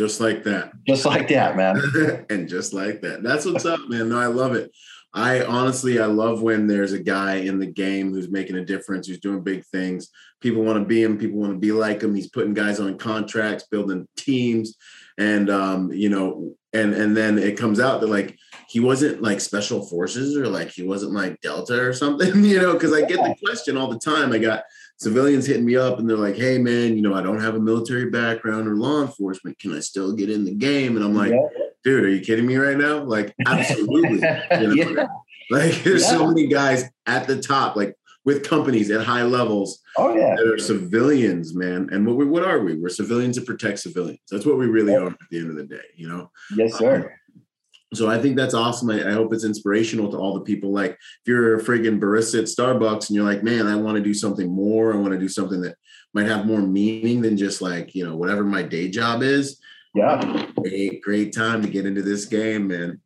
Just like that. Just like that, man. and just like that. That's what's up, man. No, I love it. I honestly, I love when there's a guy in the game who's making a difference, who's doing big things. People want to be him. People want to be like him. He's putting guys on contracts, building teams, and um, you know, and and then it comes out that like he wasn't like special forces or like he wasn't like Delta or something, you know, because I get the question all the time. I got civilians hitting me up and they're like, hey man, you know, I don't have a military background or law enforcement. Can I still get in the game? And I'm like, yeah. dude, are you kidding me right now? Like, absolutely. you know? yeah. Like there's yeah. so many guys at the top, like with companies at high levels. Oh yeah. That are civilians, man. And what we what are we? We're civilians to protect civilians. That's what we really are at the end of the day, you know? Yes, sir. Um, so I think that's awesome. I, I, hope it's inspirational to all the people. Like if you're a friggin' barista at Starbucks and you're like, man, I want to do something more. I want to do something that might have more meaning than just like, you know, whatever my day job is. Yeah. Great, great time to get into this game, man.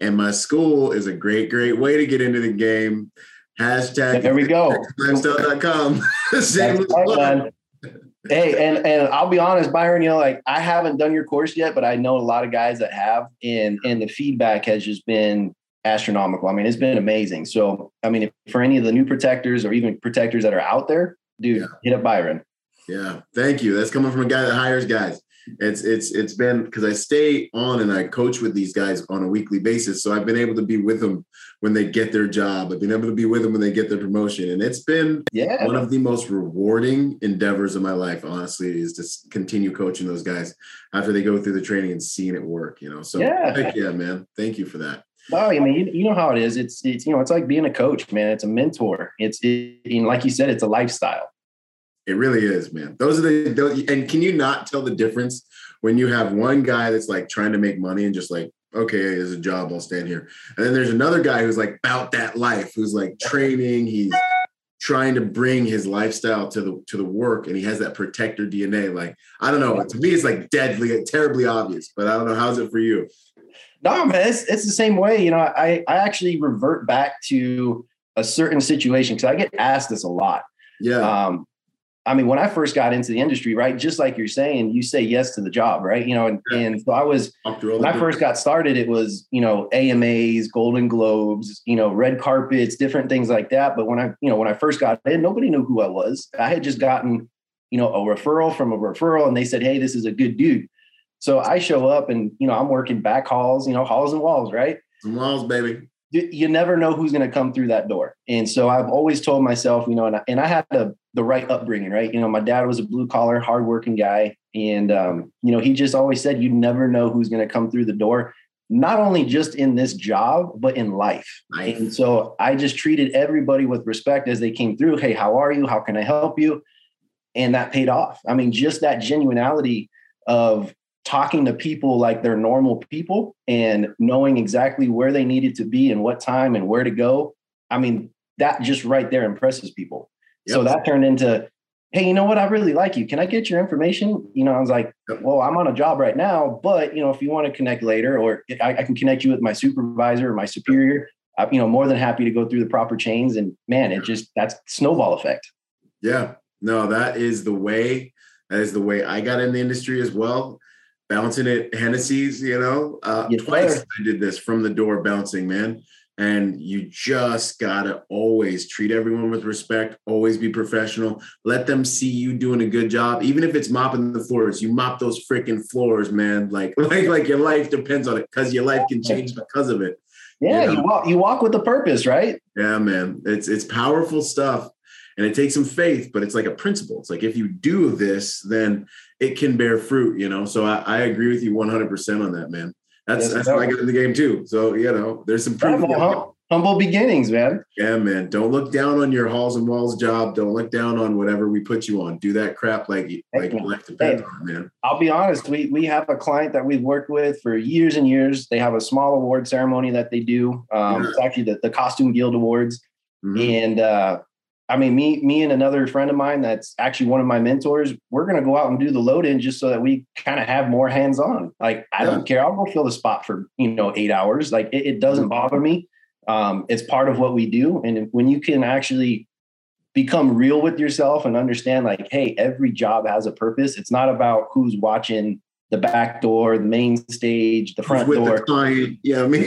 And my school is a great, great way to get into the game. Hashtag there we go. Lifestyle.com. hey, and and I'll be honest, Byron, you know, like I haven't done your course yet, but I know a lot of guys that have, and and the feedback has just been astronomical. I mean, it's been amazing. So, I mean, for any of the new protectors or even protectors that are out there, dude, yeah. hit up Byron. Yeah, thank you. That's coming from a guy that hires guys it's it's it's been because I stay on and I coach with these guys on a weekly basis. So I've been able to be with them when they get their job. I've been able to be with them when they get their promotion. And it's been yeah. one of the most rewarding endeavors of my life, honestly, is to continue coaching those guys after they go through the training and seeing it work, you know. So yeah, yeah, man. Thank you for that. No, I mean, you, you know how it is. It's, it's, you know, it's like being a coach, man. It's a mentor. It's, it, you know, like you said, it's a lifestyle. It really is, man. Those are the those, and can you not tell the difference when you have one guy that's like trying to make money and just like, okay, there's a job, I'll stand here. And then there's another guy who's like about that life, who's like training, he's trying to bring his lifestyle to the to the work and he has that protector DNA. Like, I don't know. To me, it's like deadly, terribly obvious, but I don't know. How's it for you? No, man, it's, it's the same way. You know, I I actually revert back to a certain situation because I get asked this a lot. Yeah. Um, I mean, when I first got into the industry, right, just like you're saying, you say yes to the job, right? You know, and, and so I was when I first got started, it was you know AMAs, Golden Globes, you know, red carpets, different things like that. But when I you know when I first got in, nobody knew who I was. I had just gotten you know a referral from a referral, and they said, "Hey, this is a good dude." So I show up, and you know I'm working back halls, you know, halls and walls, right? Some walls, baby you, you never know who's going to come through that door. And so I've always told myself, you know, and I, and I had the, the right upbringing, right? You know, my dad was a blue collar, hardworking guy. And, um, you know, he just always said, you never know who's going to come through the door, not only just in this job, but in life. Nice. And so I just treated everybody with respect as they came through. Hey, how are you? How can I help you? And that paid off. I mean, just that genuinity of talking to people like they're normal people and knowing exactly where they needed to be and what time and where to go. I mean, that just right there impresses people. Yep. So that turned into, hey, you know what? I really like you. Can I get your information? You know, I was like, well, I'm on a job right now, but you know, if you want to connect later, or I, I can connect you with my supervisor or my superior. I'm, you know, more than happy to go through the proper chains. And man, it just that's snowball effect. Yeah, no, that is the way. That is the way I got in the industry as well bouncing at Hennessy's, you know. Uh, yes, twice I did this from the door bouncing, man. And you just gotta always treat everyone with respect, always be professional. Let them see you doing a good job, even if it's mopping the floors. You mop those freaking floors, man. Like, like, like your life depends on it because your life can change because of it. Yeah, you, know? you walk you walk with a purpose, right? Yeah, man. It's it's powerful stuff and it takes some faith but it's like a principle it's like if you do this then it can bear fruit you know? So i, I agree with you 100% on that man. That's yes, that's how i got in the game too. So you know there's some proof humble, humble beginnings man. Yeah man. Don't look down on your halls and walls job. Don't look down on whatever we put you on. Do that crap like like hey, life depends hey, on man. I'll be honest we we have a client that we've worked with for years and years. They have a small award ceremony that they do. Um, yeah. it's actually the, the costume guild awards. Mm-hmm. and uh I mean, me, me and another friend of mine that's actually one of my mentors, we're going to go out and do the load in just so that we kind of have more hands on. Like, I don't care. I'll go fill the spot for, you know, eight hours. Like, it, it doesn't bother me. Um, it's part of what we do. And when you can actually become real with yourself and understand, like, hey, every job has a purpose, it's not about who's watching the back door, the main stage, the front with door. The client. Yeah, I mean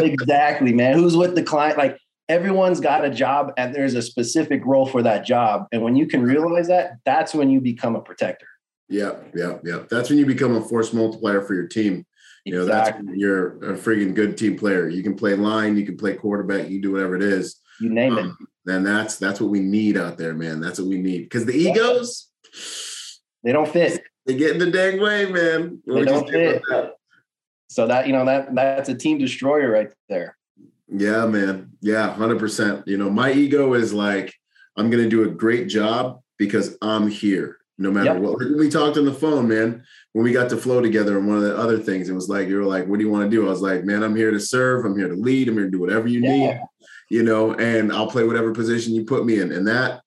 exactly, man. Who's with the client? Like everyone's got a job and there's a specific role for that job. And when you can realize that, that's when you become a protector. Yeah, yeah, yeah. That's when you become a force multiplier for your team. You know, exactly. that's you're a freaking good team player. You can play line, you can play quarterback, you do whatever it is. You name um, it. Then that's that's what we need out there, man. That's what we need. Because the egos, they don't fit. They get in the dang way, man. What they don't fit. That? So that you know that that's a team destroyer right there. Yeah, man. Yeah, hundred percent. You know, my ego is like, I'm gonna do a great job because I'm here no matter yep. what. We talked on the phone, man, when we got to flow together. And one of the other things, it was like, you were like, what do you want to do? I was like, man, I'm here to serve. I'm here to lead. I'm here to do whatever you yeah. need, you know, and I'll play whatever position you put me in. And that,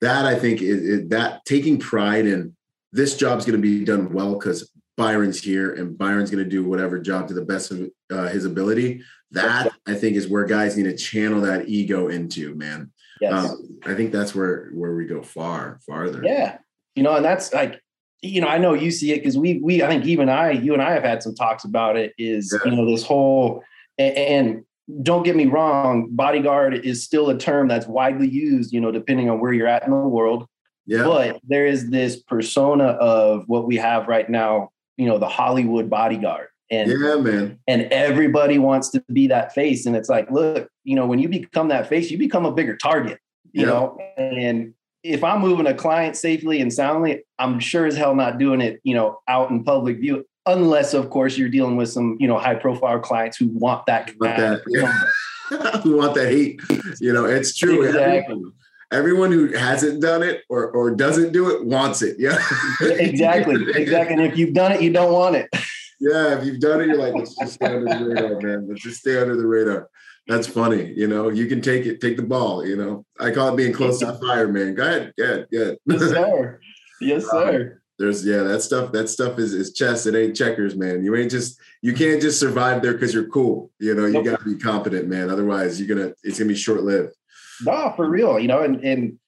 that I think is, is that taking pride in this job's going to be done well because Byron's here and Byron's going to do whatever job to the best of uh, his ability. That I think is where guys need to channel that ego into, man. Yes. Um, I think that's where where we go far farther. Yeah, you know, and that's like, you know, I know you see it because we, we, I think even I, you and I have had some talks about it. Is yeah. you know this whole and, and don't get me wrong, bodyguard is still a term that's widely used. You know, depending on where you're at in the world. Yeah. But there is this persona of what we have right now. You know, the Hollywood bodyguard. And, yeah, man. And everybody wants to be that face. And it's like, look, you know, when you become that face, you become a bigger target, you yeah. know, and if I'm moving a client safely and soundly, I'm sure as hell not doing it, you know, out in public view, unless of course you're dealing with some, you know, high profile clients who want that. Want that yeah. who want that heat. You know, it's true. Exactly. Everyone, everyone who hasn't done it or or doesn't do it wants it. Yeah. exactly. Exactly. And if you've done it, you don't want it. Yeah, if you've done it, you're like, let's just stay under the radar, man. Let's just stay under the radar. That's funny. You know, you can take it, take the ball. You know, I call it being close to the fire, man. Go ahead, go ahead, go ahead. Yes, sir. Yes, sir. Um, there's yeah, that stuff. That stuff is is chess. It ain't checkers, man. You ain't just you can't just survive there because you're cool. You know, you nope. got to be competent, man. Otherwise, you're gonna it's gonna be short lived. No, for real. You know, and and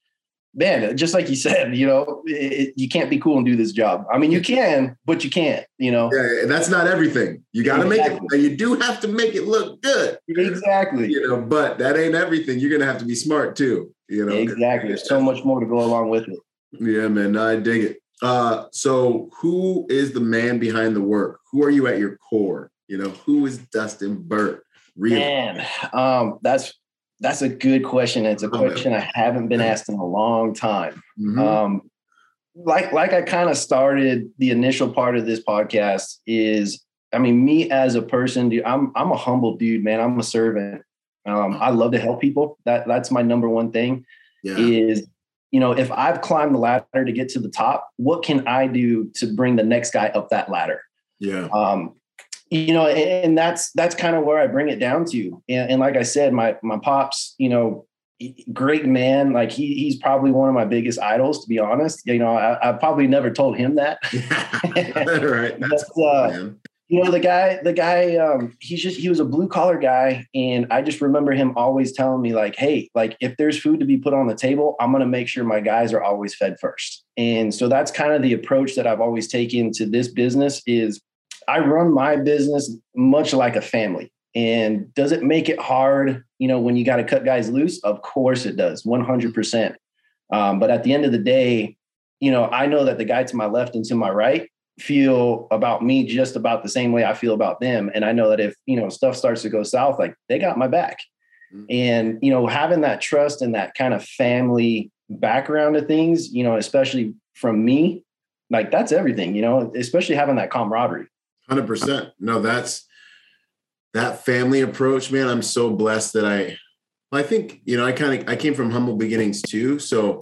man, just like you said, you know, it, you can't be cool and do this job. I mean, you can, but you can't, you know. Yeah, that's not everything. You got to exactly. make it. You do have to make it look good. Exactly. You know, but that ain't everything. You're gonna have to be smart too. You know. Exactly. There's so much more to go along with it. Yeah, man. I dig it. Uh, so who is the man behind the work? Who are you at your core? You know, who is Dustin Burt? Really? Man, um, that's that's a good question. It's a question I haven't been asked in a long time. Mm-hmm. Um, like like I kind of started the initial part of this podcast is I mean me as a person, dude, I'm I'm a humble dude, man. I'm a servant. Um, I love to help people. That that's my number one thing. Yeah. Is you know if I've climbed the ladder to get to the top, what can I do to bring the next guy up that ladder? Yeah. Um, you know and that's that's kind of where i bring it down to. And, and, like i said my my pops you know great man. Like he he's probably one of my biggest idols to be honest. You know i, I probably never told him that. Right that's but, cool, uh, you know the guy the guy um he's just he was a blue collar guy. And i just remember him always telling me like hey like if there's food to be put on the table i'm going to make sure my guys are always fed first. And so that's kind of the approach that i've always taken to this business is I run my business much like a family. And does it make it hard, you know, when you got to cut guys loose? Of course it does, 100%. Um, but at the end of the day, you know, I know that the guy to my left and to my right feel about me just about the same way I feel about them. And I know that if, you know, stuff starts to go south, like they got my back. Mm-hmm. And, you know, having that trust and that kind of family background of things, you know, especially from me, like that's everything, you know, especially having that camaraderie. Hundred percent. No, that's that family approach, man. I'm so blessed that I. I think you know I kind of I came from humble beginnings too, so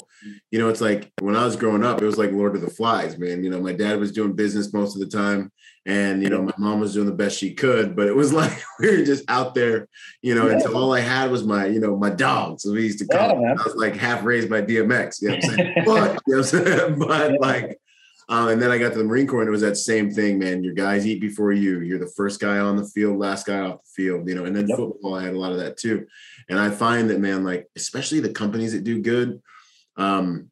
you know it's like when I was growing up, it was like Lord of the Flies, man. You know, my dad was doing business most of the time, and you know my mom was doing the best she could, but it was like we were just out there, you know. Yeah. And all I had was my you know my dogs. So we used to call. Yeah, I was like half raised by DMX. You know what I'm saying? but, you know what I'm saying? but like um, and then I got to the Marine Corps and it was that same thing, man. Your guys eat before you. You're the first guy on the field, last guy off the field, you know. And then yep. football, I had a lot of that too. And I find that, man, like especially the companies that do good, um,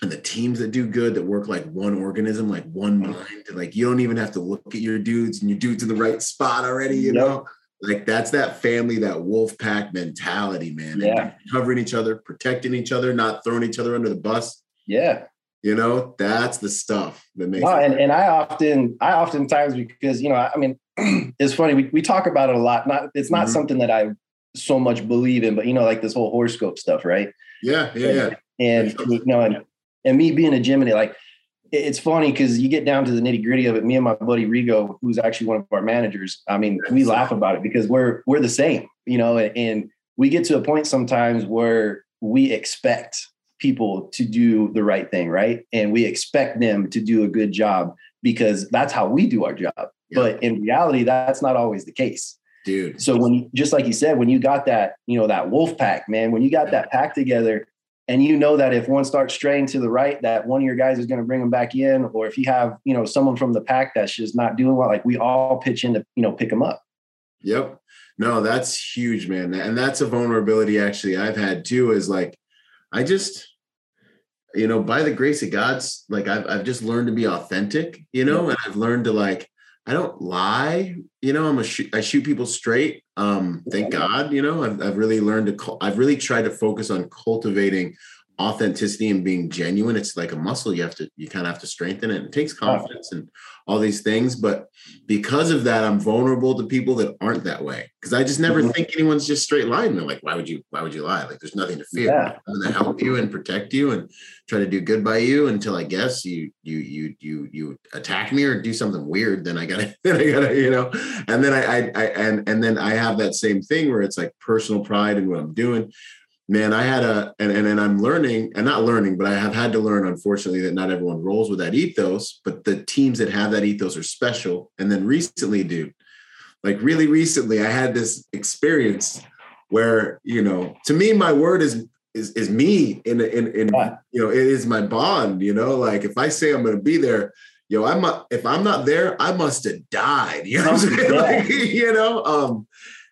and the teams that do good that work like one organism, like one Mm-hmm. mind. Like you don't even have to look at your dudes and your dudes in the right spot already, you know? Like that's that family, that wolf pack mentality, man. Yeah. Covering each other, protecting each other, not throwing each other under the bus. Yeah. You know, that's the stuff that makes it. and, and I often, I oftentimes because you know, I mean, it's funny. We, we talk about it a lot. Not it's not Mhm. something that I so much believe in, but you know, like this whole horoscope stuff, right? yeah, yeah, yeah. And Sure. you know, and, and me being a Gemini, like it's funny because you get down to the nitty gritty of it. Me and my buddy Rigo, who's actually one of our managers, I mean, we laugh about it because we're we're the same, you know, and, and we get to a point sometimes where we expect people to do the right thing, right? And we expect them to do a good job because that's how we do our job. Yeah. But in reality, that's not always the case. Dude. So when you, just like you said, when you got that, you know, that wolf pack, man, when you got that pack together and you know that if one starts straying to the right, that one of your guys is going to bring them back in, or if you have, you know, someone from the pack that's just not doing well, like we all pitch in to, you know, pick them up. Yep. No, that's huge, man. And that's a vulnerability actually I've had too, is like I just, you know, by the grace of God's, like I've I've just learned to be authentic, you know, and I've learned to like, I don't lie, you know, I'm a shoot, I shoot people straight. Um, thank God, you know, I've I've really learned to I've really tried to focus on cultivating authenticity and being genuine. It's like a muscle. You have to, you kind of have to strengthen it. It takes confidence and all these things. But because of that, I'm vulnerable to people that aren't that way. Because I just never Mhm. think anyone's just straight lying. They're like, why would you, why would you lie? Like there's nothing to fear. Yeah. I'm gonna help you and protect you and try to do good by you until I guess you you you you you attack me or do something weird. Then I gotta then I gotta, you know, and then I I, I and and then I have that same thing where it's like personal pride in what I'm doing man, I had a, and, and, and I'm learning, and not learning, but I have had to learn, unfortunately, that not everyone rolls with that ethos, but the teams that have that ethos are special. And then recently, dude, like really recently, I had this experience where, you know, to me, my word is, is, is me in, in, in, you know, it is my bond, you know, like if I say I'm going to be there, yo, I'm not, if I'm not there, I must have died. You know, what I'm saying? Yeah. Like, you know, um,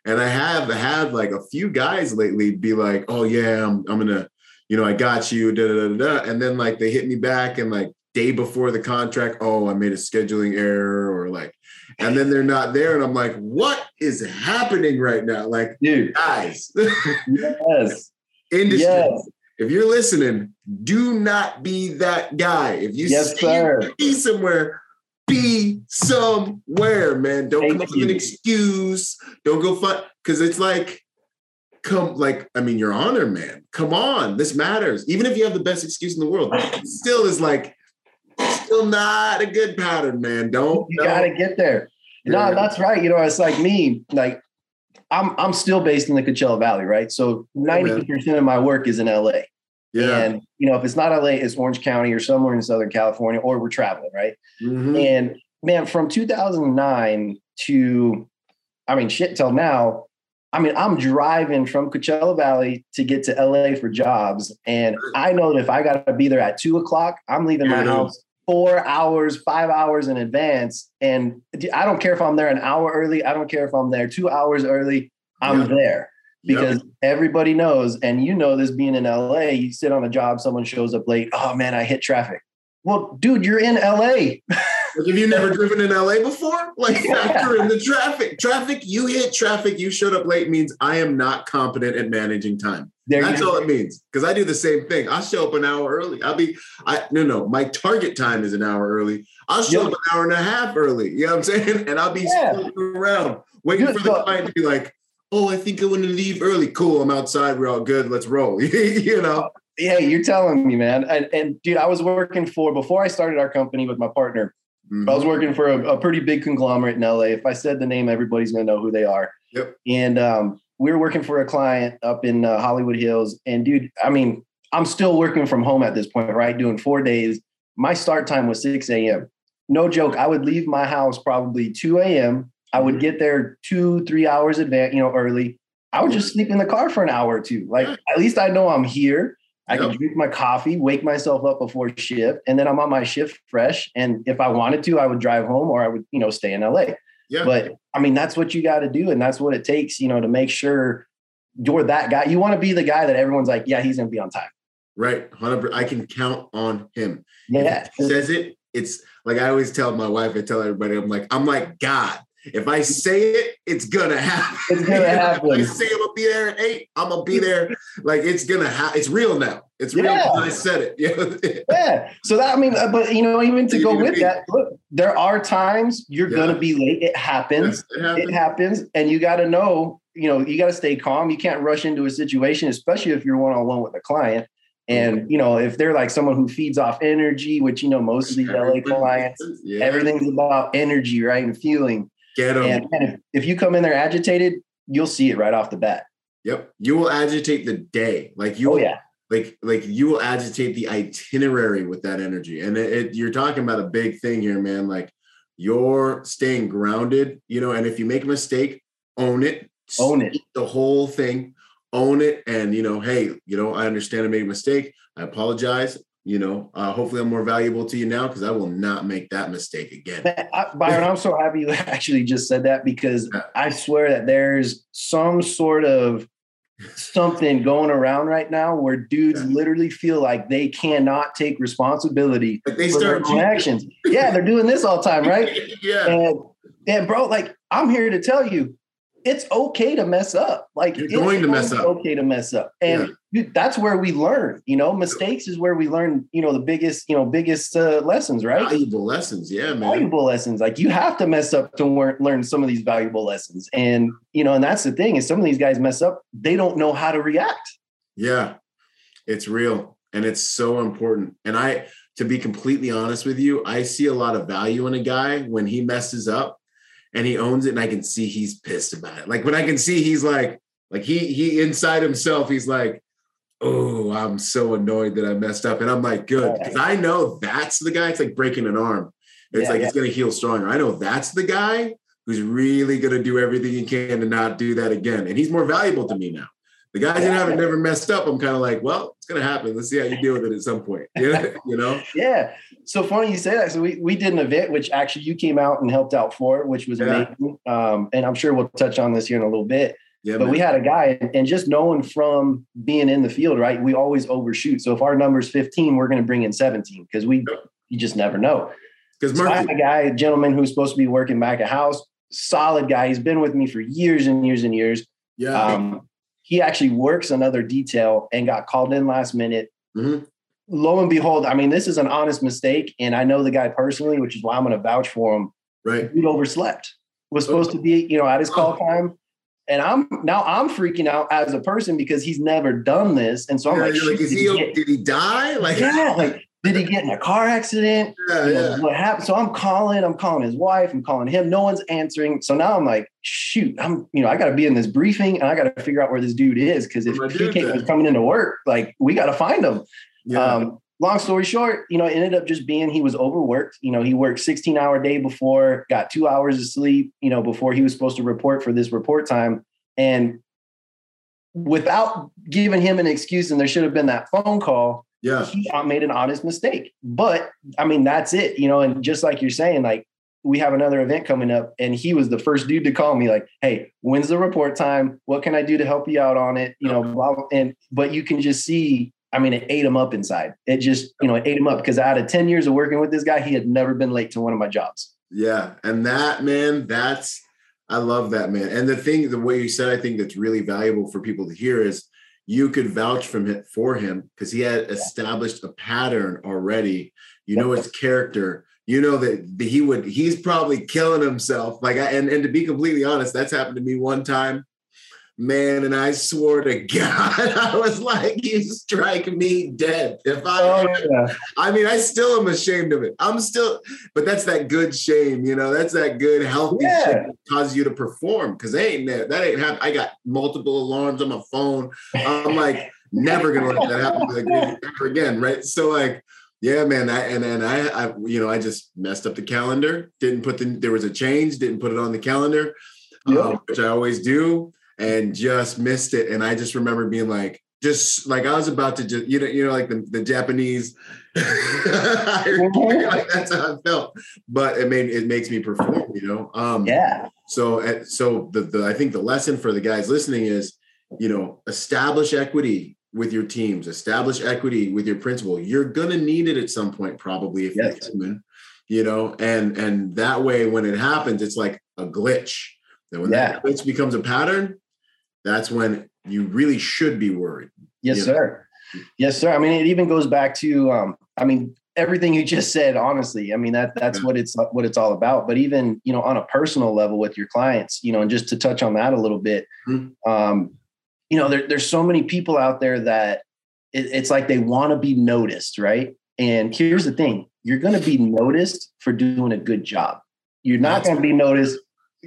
and I have had like a few guys lately be like, "Oh yeah, I'm I'm gonna, you know, I got you." Da, da, da, da. And then like they hit me back and like day before the contract, "Oh, I made a scheduling error," or like, and then they're not there, and I'm like, "What is happening right now?" Like, Dude, guys, yes. industry. Yes. If you're listening, do not be that guy. If you Yes, you're sir. be somewhere, be somewhere, man. Don't come up with an excuse. Don't go find because it's like, come, like, I mean, your honor, man. Come on, this matters. Even if you have the best excuse in the world, still is like, still not a good pattern, man. Don't. You don't- got to get there. No, that's right. You know, it's like me, like I'm I'm still based in the Coachella Valley, right? So 90% of my work is in LA. Yeah. And you know, if it's not LA, it's Orange County or somewhere in Southern California, or we're traveling, right? Mhm. And man, from 2009 to, I mean, shit till now, I mean, I'm driving from Coachella Valley to get to LA for jobs. And I know that if I got to be there at two o'clock, I'm leaving my house four hours, five hours in advance. And I don't care if I'm there an hour early. I don't care if I'm there two hours early. I'm Yep. there Yep. because everybody knows, and you know this being in LA, you sit on a job, someone shows up late. Oh man, I hit traffic. Well, dude, you're in LA. Like, have you never driven in LA before? Like factor in the traffic. Traffic, you hit traffic, you showed up late means I am not competent at managing time. There That's all it means. Because I do the same thing. I'll show up an hour early. I'll be I no no, my target time is an hour early. I'll show Yeah. up an hour and a half early. You know what I'm saying? And I'll be Yeah. around, waiting for the client to be like, oh, I think I want to leave early. Cool, I'm outside. We're all good. Let's roll. you know? Yeah, you're telling me, man. And, and dude, I was working for before I started our company with my partner. I was Mhm. working for a, a pretty big conglomerate in LA. If I said the name, everybody's gonna know who they are. Yep. And um, we were working for a client up in uh, Hollywood Hills. And dude, I mean, I'm still working from home at this point, right? Doing four days. My start time was 6 a.m. No joke. I would leave my house probably 2 a.m. I would mm-hmm. get there two, three hours advance, you know, early. I would just mm-hmm. sleep in the car for an hour or two. Like mm. at least I know I'm here. I Yep. can drink my coffee, wake myself up before shift, and then I'm on my shift fresh. And if I wanted to, I would drive home or I would, you know, stay in LA. Yeah. But I mean, that's what you got to do, and that's what it takes, you know, to make sure you're that guy. You want to be the guy that everyone's like, yeah, he's gonna be on time. Right. 100 I can count on him. Yeah. He says it, it's like I always tell my wife, I tell everybody, I'm like, I'm like God. If I say it, it's gonna happen. It's gonna happen. if I say I'm gonna be there at eight, I'm gonna be there. Like it's gonna happen. It's real now. It's real. Yeah. I said it. Yeah. Yeah. So that I mean, uh, but you know, even to You go to with that, look, there are times you're Yeah. gonna be late. It happens. Yes, it happens. It happens, and you got to know. You know, you got to stay calm. You can't rush into a situation, especially if you're one on one with a client. And you know, if they're like someone who feeds off energy, which you know most of these LA clients, Yeah. everything's about energy, right, and feeling. Get them. And, and if, if you come in there agitated, you'll see it right off the bat. Yep. You will agitate the day. Like you Oh will yeah, like like you will agitate the itinerary with that energy and it, it- you're talking about a big thing here man like you're staying grounded you know and if you make a mistake own it Own it. The whole thing own it and you know hey you know i understand i made a mistake i apologize you know uh, hopefully i'm more valuable to you now because i will not make that mistake again I, Byron, I'm so happy you actually just said that because I swear that there's some sort of something going around right now where dudes Yeah. literally feel like they cannot take responsibility like they for start own actions. Yeah, they're doing this all the time, right? yeah And and bro, like I'm here to tell you, it's okay to mess up. Like You're it's going to mess up. Okay to mess up, and you- that's where we learn. You know, mistakes is where we learn. You know, the biggest, you know, biggest uh, lessons, right? valuable lessons yeah man valuable lessons. Like you have to mess up to learn some of these valuable lessons. And you know, and that's the thing is some of these guys mess up, they don't know how to react. Yeah, it's real and it's so important. And I, to be completely honest with you, I see a lot of value in a guy when he messes up and he owns it and I can see he's pissed about it. Like when I can see he's like, like he he inside himself, he's like, oh, I'm so annoyed that I messed up. And I'm like, good. Because I know that's the guy. It's like breaking an arm. It's Yeah, like yeah. it's gonna heal stronger. I know that's the guy who's really gonna do everything he can to not do that again. And he's more valuable to me now. The guys that haven't never messed up, I'm kind of like, well, it's gonna happen. Let's see how you deal with it at some point. Yeah, you know? Yeah. So funny you say that. So we, we did an event, which actually you came out and helped out for, which was Yeah. amazing. Um, and I'm sure we'll touch on this here in a little bit. Yeah, But man. we had a guy, and just knowing from being in the field, right? We always overshoot. So if our number's 15, we're going to bring in 17 because we Yep. you just never know. because So I had a guy, a gentleman who's supposed to be working back at house, solid guy. He's been with me for years and years and years. yeah, Um, he actually works another detail and got called in last minute. Mhm. Lo and behold, I mean, this is an honest mistake, and I know the guy personally, which is why I'm going to vouch for him. right. Dude overslept. Was supposed to be, you know, at his call time. And I'm now I'm freaking out as a person because he's never done this. And so I'm Yeah, like, like, is did he? he Did he die? Like, yeah, like did he get in a car accident? yeah, yeah. what happened? So I'm calling, I'm calling his wife, I'm calling him. No one's answering. So now I'm like, shoot, I'm, you know, I got to be in this briefing and I got to figure out where this dude is because if Where my dude's PK was coming into work, like we got to find him. yeah. Um, long story short, you know, it ended up just being he was overworked. You know, he worked 16 hour day before, got two hours of sleep, you know, before he was supposed to report for this report time. And without giving him an excuse, and there should have been that phone call, yeah. he made an honest mistake. But I mean, that's it, you know, and just like you're saying, like we have another event coming up, and he was the first dude to call me, like, hey, when's the report time? What can I do to help you out on it? You know, blah, blah. and but you can just see, I mean, it ate him up inside. It just, you know, it ate him up because out of 10 years of working with this guy, he had never been late to one of my jobs. Yeah, and that man, that's I love that man. And the thing, the way you said, I think that's really valuable for people to hear is you could vouch from it for him because he had established a pattern already. You know his character. You know that he would. He's probably killing himself. Like, I, and and to be completely honest, that's happened to me one time. Man, and I swore to God, I was like, "You strike me dead." If I, Oh, yeah. I mean, I still am ashamed of it. I'm still, but that's that good shame, you know. That's that good healthy Yeah. shame that causes you to perform. Because they ain't that. That ain't happen. I got multiple alarms on my phone. I'm like never gonna let that happen to ever again, right? So like, yeah, man. I, and and I, I, you know, I just messed up the calendar. Didn't put the. There was a change. Didn't put it on the calendar, Yeah. um, which I always do, and just missed it. And I just remember being like. Just like I was about to just you know you know like the, the Japanese like that's how I felt. But it made it makes me perform, you know. Um Yeah. so uh, so the, the I think the lesson for the guys listening is, you know, establish equity with your teams, establish equity with your principal. You're gonna need it at some point, probably if yes. you're human, you know, and and that way when it happens, it's like a glitch. And when yeah. that glitch becomes a pattern, that's when you really should be worried. Yes, sir. Know? Yes, sir. I mean, it even goes back to um, I mean, everything you just said honestly i mean that that's yeah. what it's what it's all about but even you know on a personal level with your clients you know and just to touch on that a little bit mm-hmm. um you know there, there's so many people out there that it, it's like they want to be noticed right and here's the thing you're going to be noticed for doing a good job you're not going to be noticed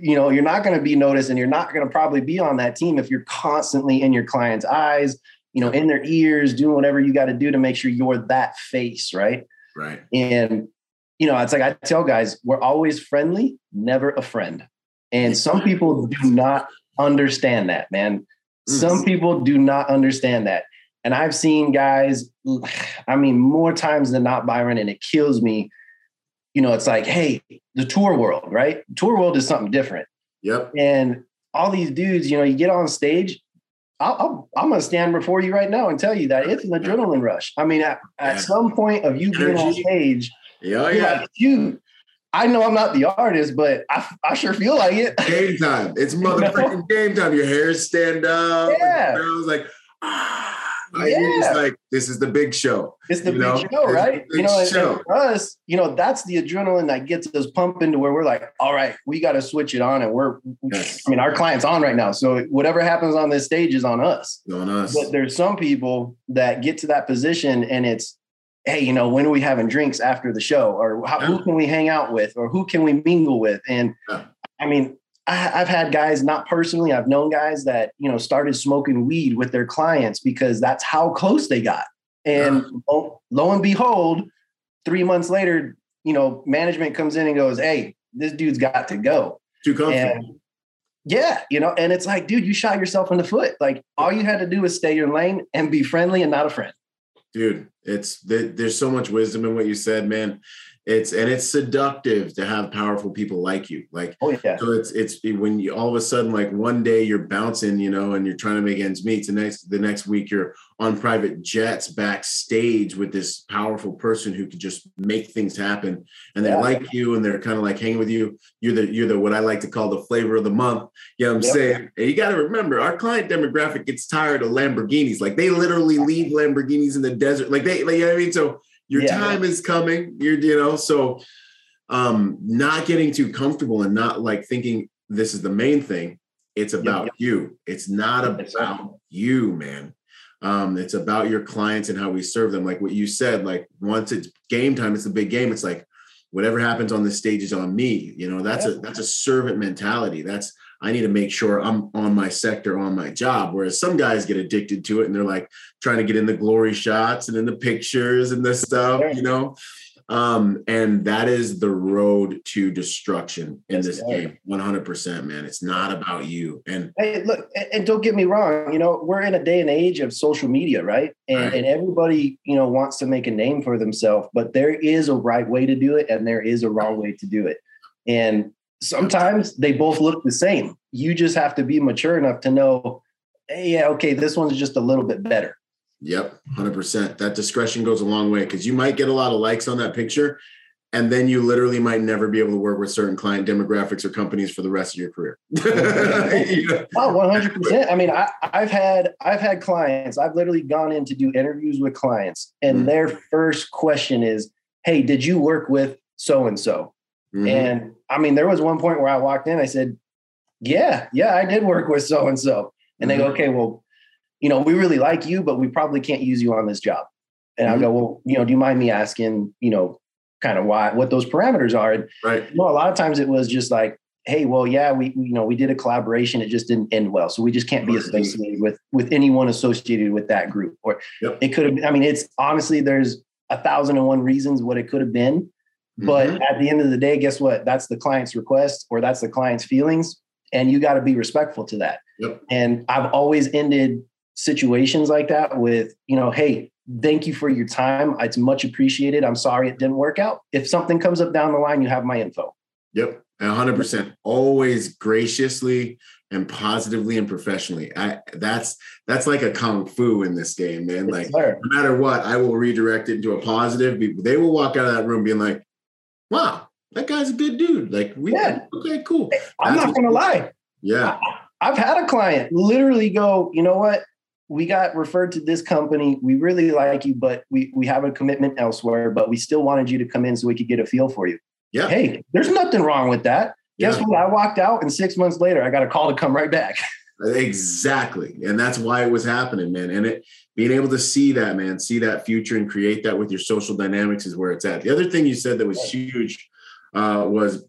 you know you're not going to be noticed and you're not going to probably be on that team if you're constantly in your client's eyes you know in their ears doing whatever you got to do to make sure you're that face right Right. And, you know, it's like I tell guys, we're always friendly, never a friend. And some people do not understand that, man. Some people do not understand that. And I've seen guys, I mean, more times than not, Byron, and it kills me. You know, it's like, hey, the tour world, right? Tour world is something different. Yep. And all these dudes, you know, you get on stage, I'll, i am going to stand before you right now and tell you that it's an adrenaline rush. I mean, at, at yeah. some point of you being on stage, yeah, yeah, like, you. I know I'm not the artist, but I, I sure feel like it. Game time. It's motherfucking you know? game time. Your hair stand up. Yeah. I was like, ah yeah. It's like this is the big show. It's the big know? show, right? You know, and, for us, you know, that's the adrenaline that gets us pumping to where we're like, all right, we got to switch it on, and we're, yes. I mean, our client's on right now, so whatever happens on this stage is on us. On us. But there's some people that get to that position, and it's, hey, you know, when are we having drinks after the show, or how, yeah. who can we hang out with, or who can we mingle with, and yeah. I mean, I, have had guys, not personally, I've known guys that, you know, started smoking weed with their clients because that's how close they got. And lo, lo and behold, three months later, you know, management comes in and goes, Hey, this dude's got to go. Too comfortable. yeah, you know, and it's like, dude, you shot yourself in the foot. Like all you had to do was stay your lane and be friendly and not a friend. Dude, it's there's so much wisdom in what you said, man it's and it's seductive to have powerful people like you like oh yeah. so it's it's when you all of a sudden like one day you're bouncing you know and you're trying to make ends meet the next the next week you're on private jets backstage with this powerful person who can just make things happen and they yeah. like you and they're kind of like hanging with you. You're the you're the what i like to call the flavor of the month you know what i'm yep. saying? And you got to remember our client demographic gets tired of lamborghinis like they literally leave lamborghinis in the desert like they like you know what i mean? So your yeah, time is coming. You're, you know, so um, not getting too comfortable and not like thinking this is the main thing. It's about yep, yep. you. It's not about you, man. Um, it's about your clients and how we serve them. Like what you said, like once it's game time, it's a big game. It's like whatever happens on the stage is on me. You know, that's a that's a servant mentality. That's I need to make sure I'm on my sector, on my job. Whereas some guys get addicted to it and they're like trying to get in the glory shots and in the pictures and this stuff, you know. Um, and that is the road to destruction in this game. 100%, man. It's not about you. And hey, look, and don't get me wrong, you know, we're in a day and age of social media, right? And, right. and everybody, you know, wants to make a name for themselves, but there is a right way to do it and there is a wrong way to do it. And sometimes they both look the same. You just have to be mature enough to know, hey, yeah, okay, this one's just a little bit better. Yep, 100%. That discretion goes a long way because you might get a lot of likes on that picture. And then you literally might never be able to work with certain client demographics or companies for the rest of your career. Oh, 100%. I mean, I, have had I've had clients, I've literally gone in to do interviews with clients, and mm-hmm. their first question is, Hey, did you work with so and so? Mm-hmm. And I mean, there was one point where I walked in, I said, Yeah, yeah, I did work with so and so. And they go, mm-hmm. Okay, well, you know, we really like you, but we probably can't use you on this job. And mm-hmm. I go, Well, you know, do you mind me asking, you know, kind of why what those parameters are? And right. you know, a lot of times it was just like, hey, well, yeah, we, we you know we did a collaboration, it just didn't end well, so we just can't be associated with with anyone associated with that group. Or yep. it could have. I mean, it's honestly there's a thousand and one reasons what it could have been. But mm-hmm. at the end of the day, guess what? That's the client's request or that's the client's feelings. And you got to be respectful to that. Yep. And I've always ended situations like that with, you know, hey, thank you for your time. It's much appreciated. I'm sorry it didn't work out. If something comes up down the line, you have my info. Yep. hundred percent. Always graciously and positively and professionally. I that's that's like a kung fu in this game, man. Like no matter what, I will redirect it into a positive. They will walk out of that room being like, "Wow, that guy's a good dude." Like, we yeah. okay, cool. I'm that's not gonna lie. Yeah, I, I've had a client literally go, "You know what? we got referred to this company. We really like you, but we we have a commitment elsewhere. But we still wanted you to come in so we could get a feel for you. Yeah. Hey, there's nothing wrong with that. Guess yeah. what? I walked out, and six months later, I got a call to come right back. exactly, and that's why it was happening, man. And it being able to see that, man, see that future, and create that with your social dynamics is where it's at. The other thing you said that was huge uh, was,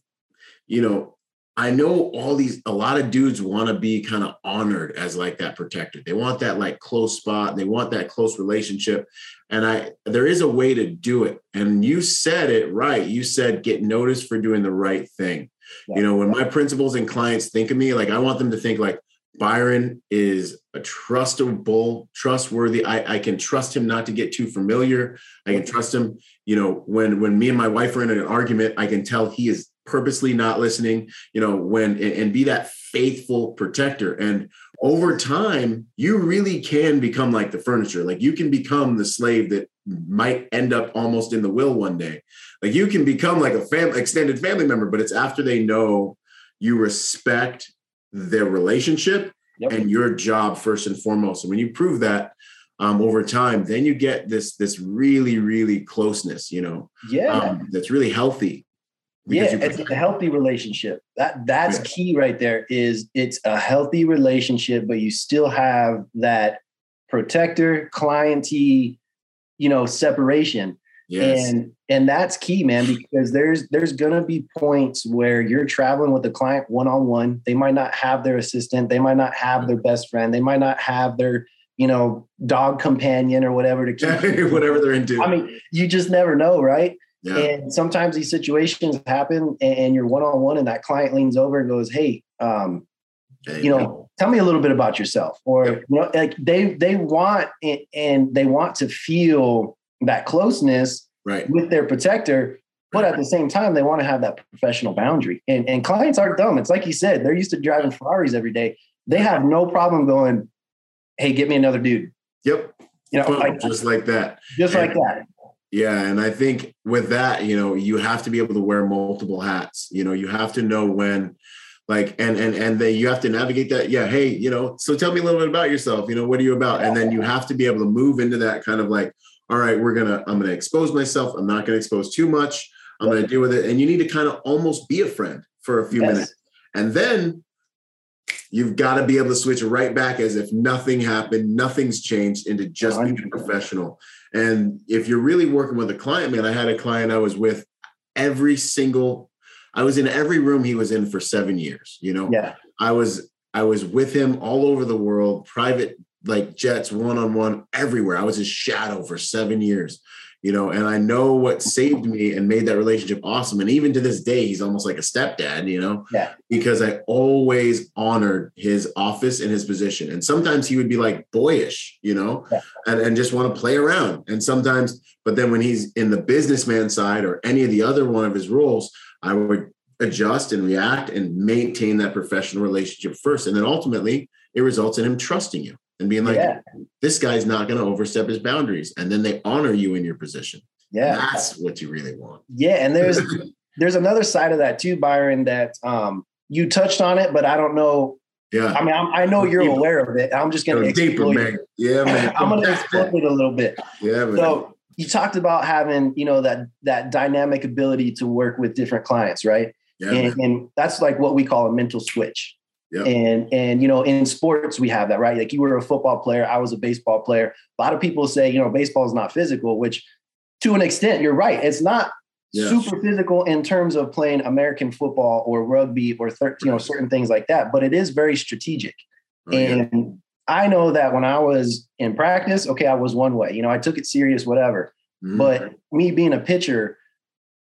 you know, I know all these, a lot of dudes want to be kind of honored as like that protector. They want that like close spot. They want that close relationship. And I, there is a way to do it. And you said it right. You said get noticed for doing the right thing. Yeah. You know, when my principals and clients think of me, like I want them to think like Byron is a trustable, trustworthy. I, I can trust him not to get too familiar. I can trust him. You know, when when me and my wife are in an argument, I can tell he is purposely not listening, you know, when and be that faithful protector. And over time, you really can become like the furniture. Like you can become the slave that might end up almost in the will one day. Like you can become like a family extended family member, but it's after they know you respect their relationship yep. and your job first and foremost. And when you prove that, um, over time, then you get this this really really closeness, you know, yeah, um, that's really healthy yeah it's a healthy relationship that that's yeah. key right there is it's a healthy relationship but you still have that protector clientee you know separation yes. and and that's key man because there's there's gonna be points where you're traveling with a client one-on-one. They might not have their assistant. They might not have their best friend. They might not have their you know dog companion or whatever to keep whatever they're into. I mean you just never know right? Yeah. And sometimes these situations happen and you're one on one, and that client leans over and goes, Hey, um, you know, tell me a little bit about yourself. Or, you know, like they they want and they want to feel that closeness right. with their protector, but at the same time, they want to have that professional boundary. And and clients aren't dumb. It's like you said, they're used to driving Ferraris every day. They have no problem going, Hey, get me another dude. Yep. You know, like, just like that. Just and, like that. Yeah, and I think with that, you know, you have to be able to wear multiple hats. You know, you have to know when like and and and then you have to navigate that yeah hey you know so tell me a little bit about yourself you know what are you about and then you have to be able to move into that kind of like all right we're gonna i'm gonna expose myself i'm not gonna expose too much i'm gonna deal with it and you need to kind of almost be a friend for a few yes. minutes and then you've got to be able to switch right back as if nothing happened nothing's changed into just being professional and if you're really working with a client, man, I had a client I was with every single, I was in every room he was in for seven years. You know, yeah. I was I was with him all over the world, private like jets, one on one, everywhere. I was his shadow for seven years you know, and I know what saved me and made that relationship awesome. And even to this day, he's almost like a stepdad, you know, yeah. because I always honored his office and his position. And sometimes he would be like boyish, you know, yeah. and, and just want to play around. And sometimes, but then when he's in the businessman side or any of the other one of his roles, I would adjust and react and maintain that professional relationship first. And then ultimately, it results in him trusting you and being like, yeah. this guy's not going to overstep his boundaries. And then they honor you in your position. Yeah. That's what you really want. Yeah. And there's, there's another side of that too, Byron, that um, you touched on it, but I don't know. Yeah. I mean, I'm, i know you're aware of it. I'm just going to explain it. Yeah, man. I'm going to explain it a little bit. Yeah, man. So you talked about having, you know, that, that dynamic ability to work with different clients, right? Yeah, and, and that's like what we call a mental switch. Yep. And and you know, in sports we have that, right? Like you were a football player, I was a baseball player. A lot of people say, you know, baseball is not physical, which to an extent, you're right. It's not yes. super physical in terms of playing American football or rugby or thir- you know certain things like that, but it is very strategic. Oh, and yeah. I know that when I was in practice, okay, I was one way. You know, I took it serious, whatever. Mm-hmm. But me being a pitcher,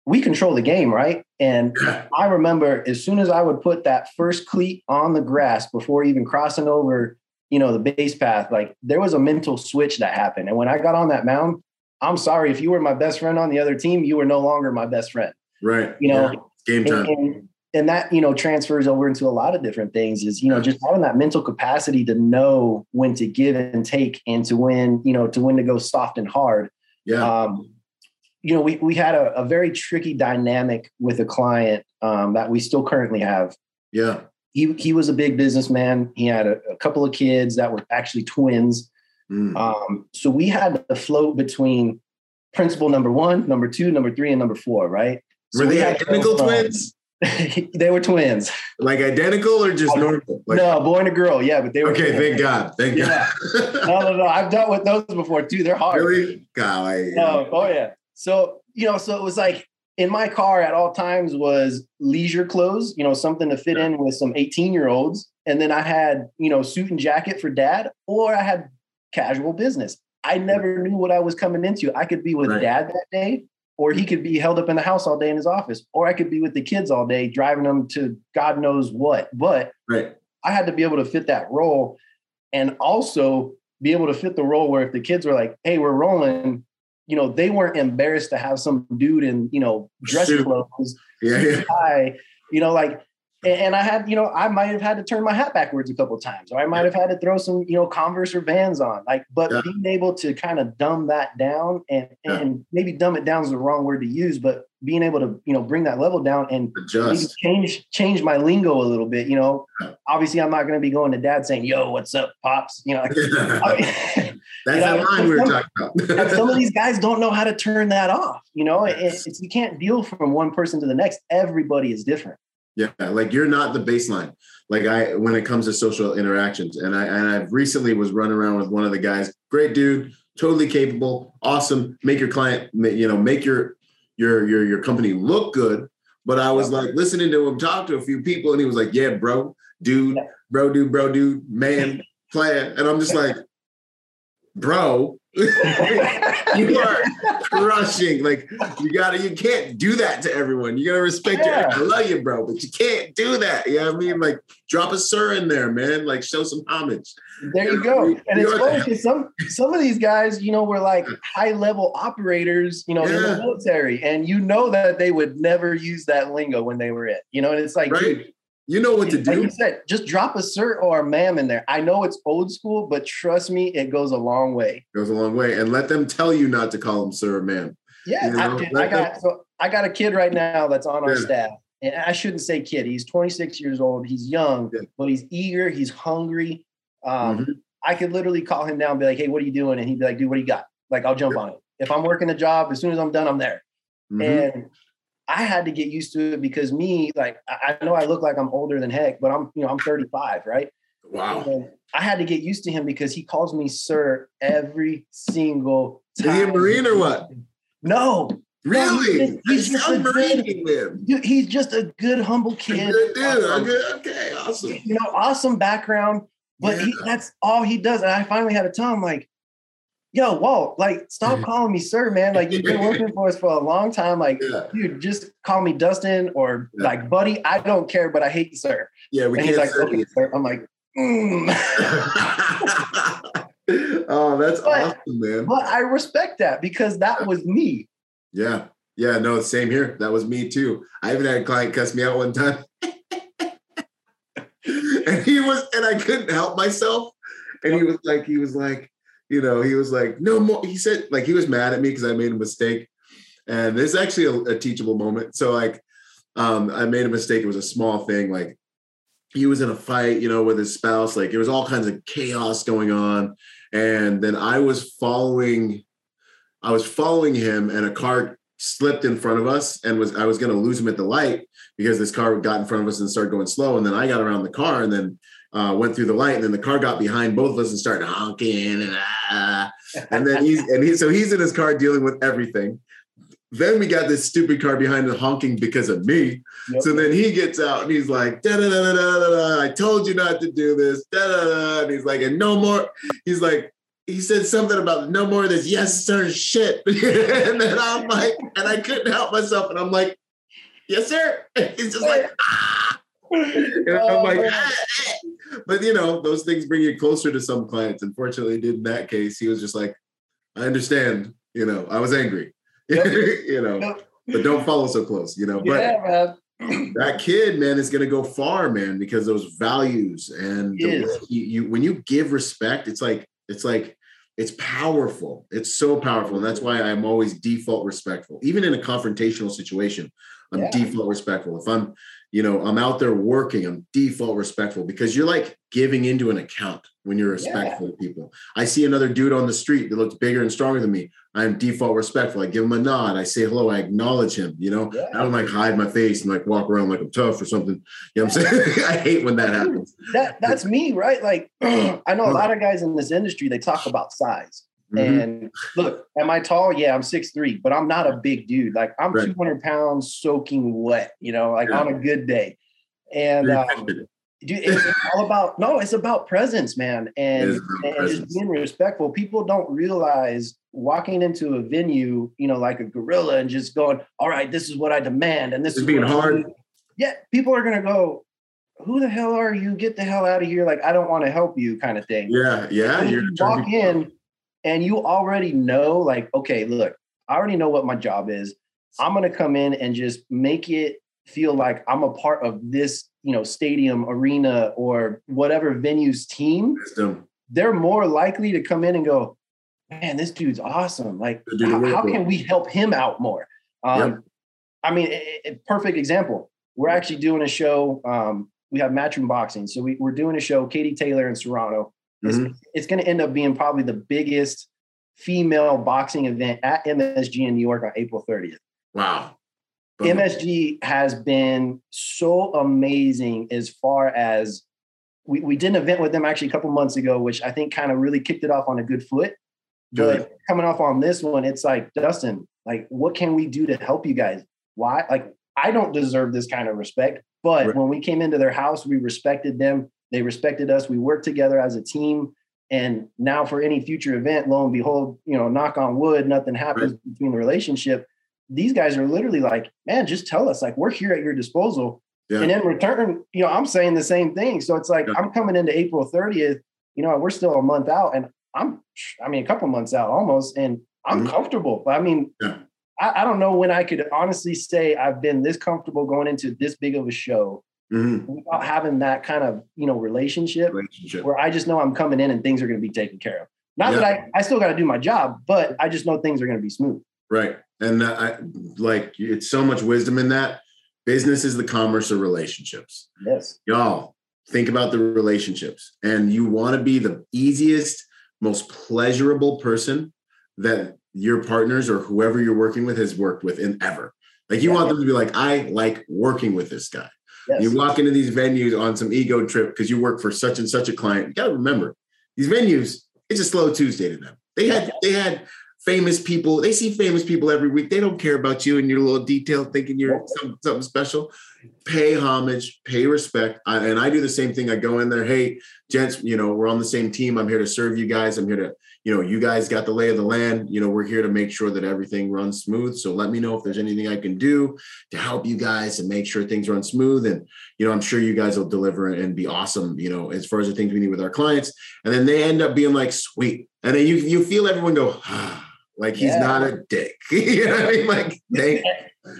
we control the game, right? And I remember as soon as I would put that first cleat on the grass before even crossing over, you know, the base path, like there was a mental switch that happened. And when I got on that mound, I'm sorry if you were my best friend on the other team, you were no longer my best friend. Right. You know, yeah. game time. And, and, and that you know transfers over into a lot of different things is you know just having that mental capacity to know when to give and take and to when you know to when to go soft and hard Yeah. um, you know we, we had a, a very tricky dynamic with a client um, that we still currently have yeah. he, he was a big businessman he had a, a couple of kids that were actually twins Mm. um, so we had to float between principal number one number two number three and number four right so Were they had identical twins? they were twins Like identical or just normal? Like, no, boy and a girl. Yeah, but they were. okay, thank God. Thank Yeah. God. No, no, no. I've dealt with those before too. They're hard. really? Golly. No, oh yeah. So you know, so it was like in my car at all times was leisure clothes. You know, something to fit in with some eighteen-year-olds, and then I had you know suit and jacket for dad, or I had casual business. I never knew what I was coming into. I could be with Right. dad that day, or he could be held up in the house all day in his office, or I could be with the kids all day, driving them to God knows what. But Right. I had to be able to fit that role and also be able to fit the role where if the kids were like, hey, we're rolling, you know, they weren't embarrassed to have some dude in, you know, dress Suit. clothes, Yeah. yeah. tie, you know, like, and I had, you know, I might have had to turn my hat backwards a couple of times, or I might have had to throw some, you know, Converse or Vans on, like, but Yeah. being able to kind of dumb that down and Yeah. and maybe dumb it down is the wrong word to use, but being able to, you know, bring that level down and Adjust. change change my lingo a little bit. You know, Yeah. obviously I'm not going to be going to dad saying, "Yo, what's up, pops?" You know, like, I mean, That's you know, the line we were some- talking about. some of these guys don't know how to turn that off. You know, It- Yes. it's, you can't deal from one person to the next. Everybody is different. Yeah, like you're not the baseline. Like I, when it comes to social interactions, and I and I recently was running around with one of the guys. Great dude, totally capable, awesome. Make your client, you know, make your your your your company look good. But I was like listening to him talk to a few people, and he was like, "Yeah, bro, dude, bro, dude, bro, dude, man, plan." And I'm just like, "Bro, you are crushing. Like you gotta, you can't do that to everyone. You gotta respect Yeah. your. I love you, bro, but you can't do that. You know I mean? Like drop a sir in there, man. Like show some homage. There you go. And it's funny because some some of these guys, you know, were like high level operators, you know, in the military, and you know that they would never use that lingo when they were in. You know, and it's like, Right? dude, You know what to like do. you said, just drop a sir or a ma'am in there. I know it's old school, but trust me, it goes a long way. It goes a long way, and let them tell you not to call them sir or ma'am. Yeah, You know, I, I them- got so I got a kid right now that's on our Yeah. staff, and I shouldn't say kid. He's 26 years old. He's young, Yeah. but he's eager. He's hungry. Um, Mhm. I could literally call him down and be like, "Hey, what are you doing?" And he'd be like, "Dude, what do you got?" Like, I'll jump Yeah. on it. If I'm working a job, as soon as I'm done, I'm there. Mhm. And I had to get used to it because me, like, I know I look like I'm older than heck, but I'm, you know, I'm 35, right? wow. And I had to get used to him because he calls me sir every single Is time. he a Marine or what? No, Really? he's He's just a a Marine good- dude, he's just a good, humble kid. Good dude. Um, Okay, okay, awesome. You know, awesome background, but he, that's all he does. And I finally had to tell him, like, yo, Walt, like, stop calling me sir, man. Like, you've been working for us for a long time. Like, Yeah, dude, just call me Dustin or Yeah. like buddy. I don't care, but I hate you, sir. yeah. We and can't like, say okay, sir. I'm like, mm. oh, that's But- awesome, man. but I respect that because that was me. Yeah. Yeah. No, same here. That was me too. I even had a client cuss me out one time. and he was, and I couldn't help myself. And he was like, he was like, you know, he was like, no more. He said, like, he was mad at me because I made a mistake. And this is actually a, a teachable moment. So, like, um, I made a mistake. It was a small thing. Like, he was in a fight, you know, with his spouse. Like, there was all kinds of chaos going on. And then I was following I was following him and a car slipped in front of us and was I was going to lose him at the light because this car got in front of us and started going slow and then I got around the car and then uh, went through the light and then the car got behind both of us and started honking and ah. and then he's and he so he's in his car dealing with everything. Then we got this stupid car behind him honking because of me. Yep. So then he gets out and he's like, da da da da da da. I told you not to do this. Da da da. And he's like, and no more. He's like, he said something about no more of this yes sir shit. and then I'm like, and I couldn't help myself. And I'm like, yes sir. And he's just like, ah. And I'm Oh, like, "Ah, ah." But you know, those things bring you closer to some clients. Unfortunately, did in that case, he was just like, I understand. You know, I was angry. Yep. you know, Yep. but don't follow so close. You know, but yeah, man. that kid, man, is going to go far, man, because those values and you, you, when you give respect, it's like it's like it's powerful. It's so powerful, and that's why I'm always default respectful, even in a confrontational situation. I'm yeah. default respectful. If I'm, you know, I'm out there working, I'm default respectful because you're like giving into an account when you're respectful yeah. to people. I see another dude on the street that looks bigger and stronger than me. I'm default respectful. I give him a nod. I say hello. I acknowledge him. You know, yeah. I don't like hide my face and like walk around like I'm tough or something. You know what I'm saying? I hate when that happens. That that's me, right? Like I know a lot of guys in this industry, they talk about size. Mm-hmm. And look, am I tall? Yeah, I'm six three, but I'm not a big dude. Like I'm right. 200 pounds soaking wet, you know, like yeah. on a good day. And um, dude, it's all about no, it's about presence, man, and, and just being respectful. People don't realize walking into a venue, you know, like a gorilla, and just going, "All right, this is what I demand," and this it's is being hard. Yeah, people are gonna go, who the hell are you? Get the hell out of here! Like I don't want to help you, kind of thing. Yeah, yeah. You walk in, and you already know, like, okay, look, I already know what my job is. I'm going to come in and just make it feel like I'm a part of this, you know, stadium, arena, or whatever venue's team. They're more likely to come in and go, man, this dude's awesome. Like, how, how, can we help him out more? Um, yep. I mean, it, it, perfect example. We're actually doing a show. Um, we have Matchroom Boxing. So we, we're doing a show, Katie Taylor in Serrano. Mm-hmm. It's, it's going to end up being probably the biggest female boxing event at MSG in New York on April 30th. Wow. MSG has been so amazing as far as we, we did an event with them actually a couple months ago, which I think kind of really kicked it off on a good foot. Good. But coming off on this one, it's like, Dustin, like, what can we do to help you guys? Why? Like, I don't deserve this kind of respect. But right. when we came into their house, we respected them. They respected us. We worked together as a team. And now for any future event, lo and behold, you know, knock on wood, nothing happens right. between the relationship. These guys are literally like, man, just tell us, like, we're here at your disposal. Yeah. And in return, you know, I'm saying the same thing. So it's like yeah. I'm coming into April 30th, you know, we're still a month out and I'm, I mean, a couple months out almost, and I'm mm-hmm. comfortable. I mean, yeah. I, I don't know when I could honestly say I've been this comfortable going into this big of a show mm-hmm. without having that kind of you know relationship, relationship, where I just know I'm coming in and things are going to be taken care of. Not yeah. that I, I still got to do my job, but I just know things are going to be smooth. Right. And I like it's so much wisdom in that. Business is the commerce of relationships. Yes. Y'all think about the relationships and you want to be the easiest, most pleasurable person that your partners or whoever you're working with has worked with in ever. Like you yeah. want them to be like, I like working with this guy. Yes. You walk into these venues on some ego trip because you work for such and such a client. You got to remember, these venues, it's a slow Tuesday to them. They had they had famous people. They see famous people every week. They don't care about you and your little detail, thinking you're something, something special. Pay homage, pay respect, I, and I do the same thing. I go in there, hey, gents, you know, we're on the same team. I'm here to serve you guys. I'm here to you know, you guys got the lay of the land. You know, we're here to make sure that everything runs smooth. So let me know if there's anything I can do to help you guys and make sure things run smooth. And, you know, I'm sure you guys will deliver and be awesome, you know, as far as the things we need with our clients. And then they end up being like, sweet. And then you you feel everyone go, ah, like he's yeah. not a dick. you know what I mean? Like they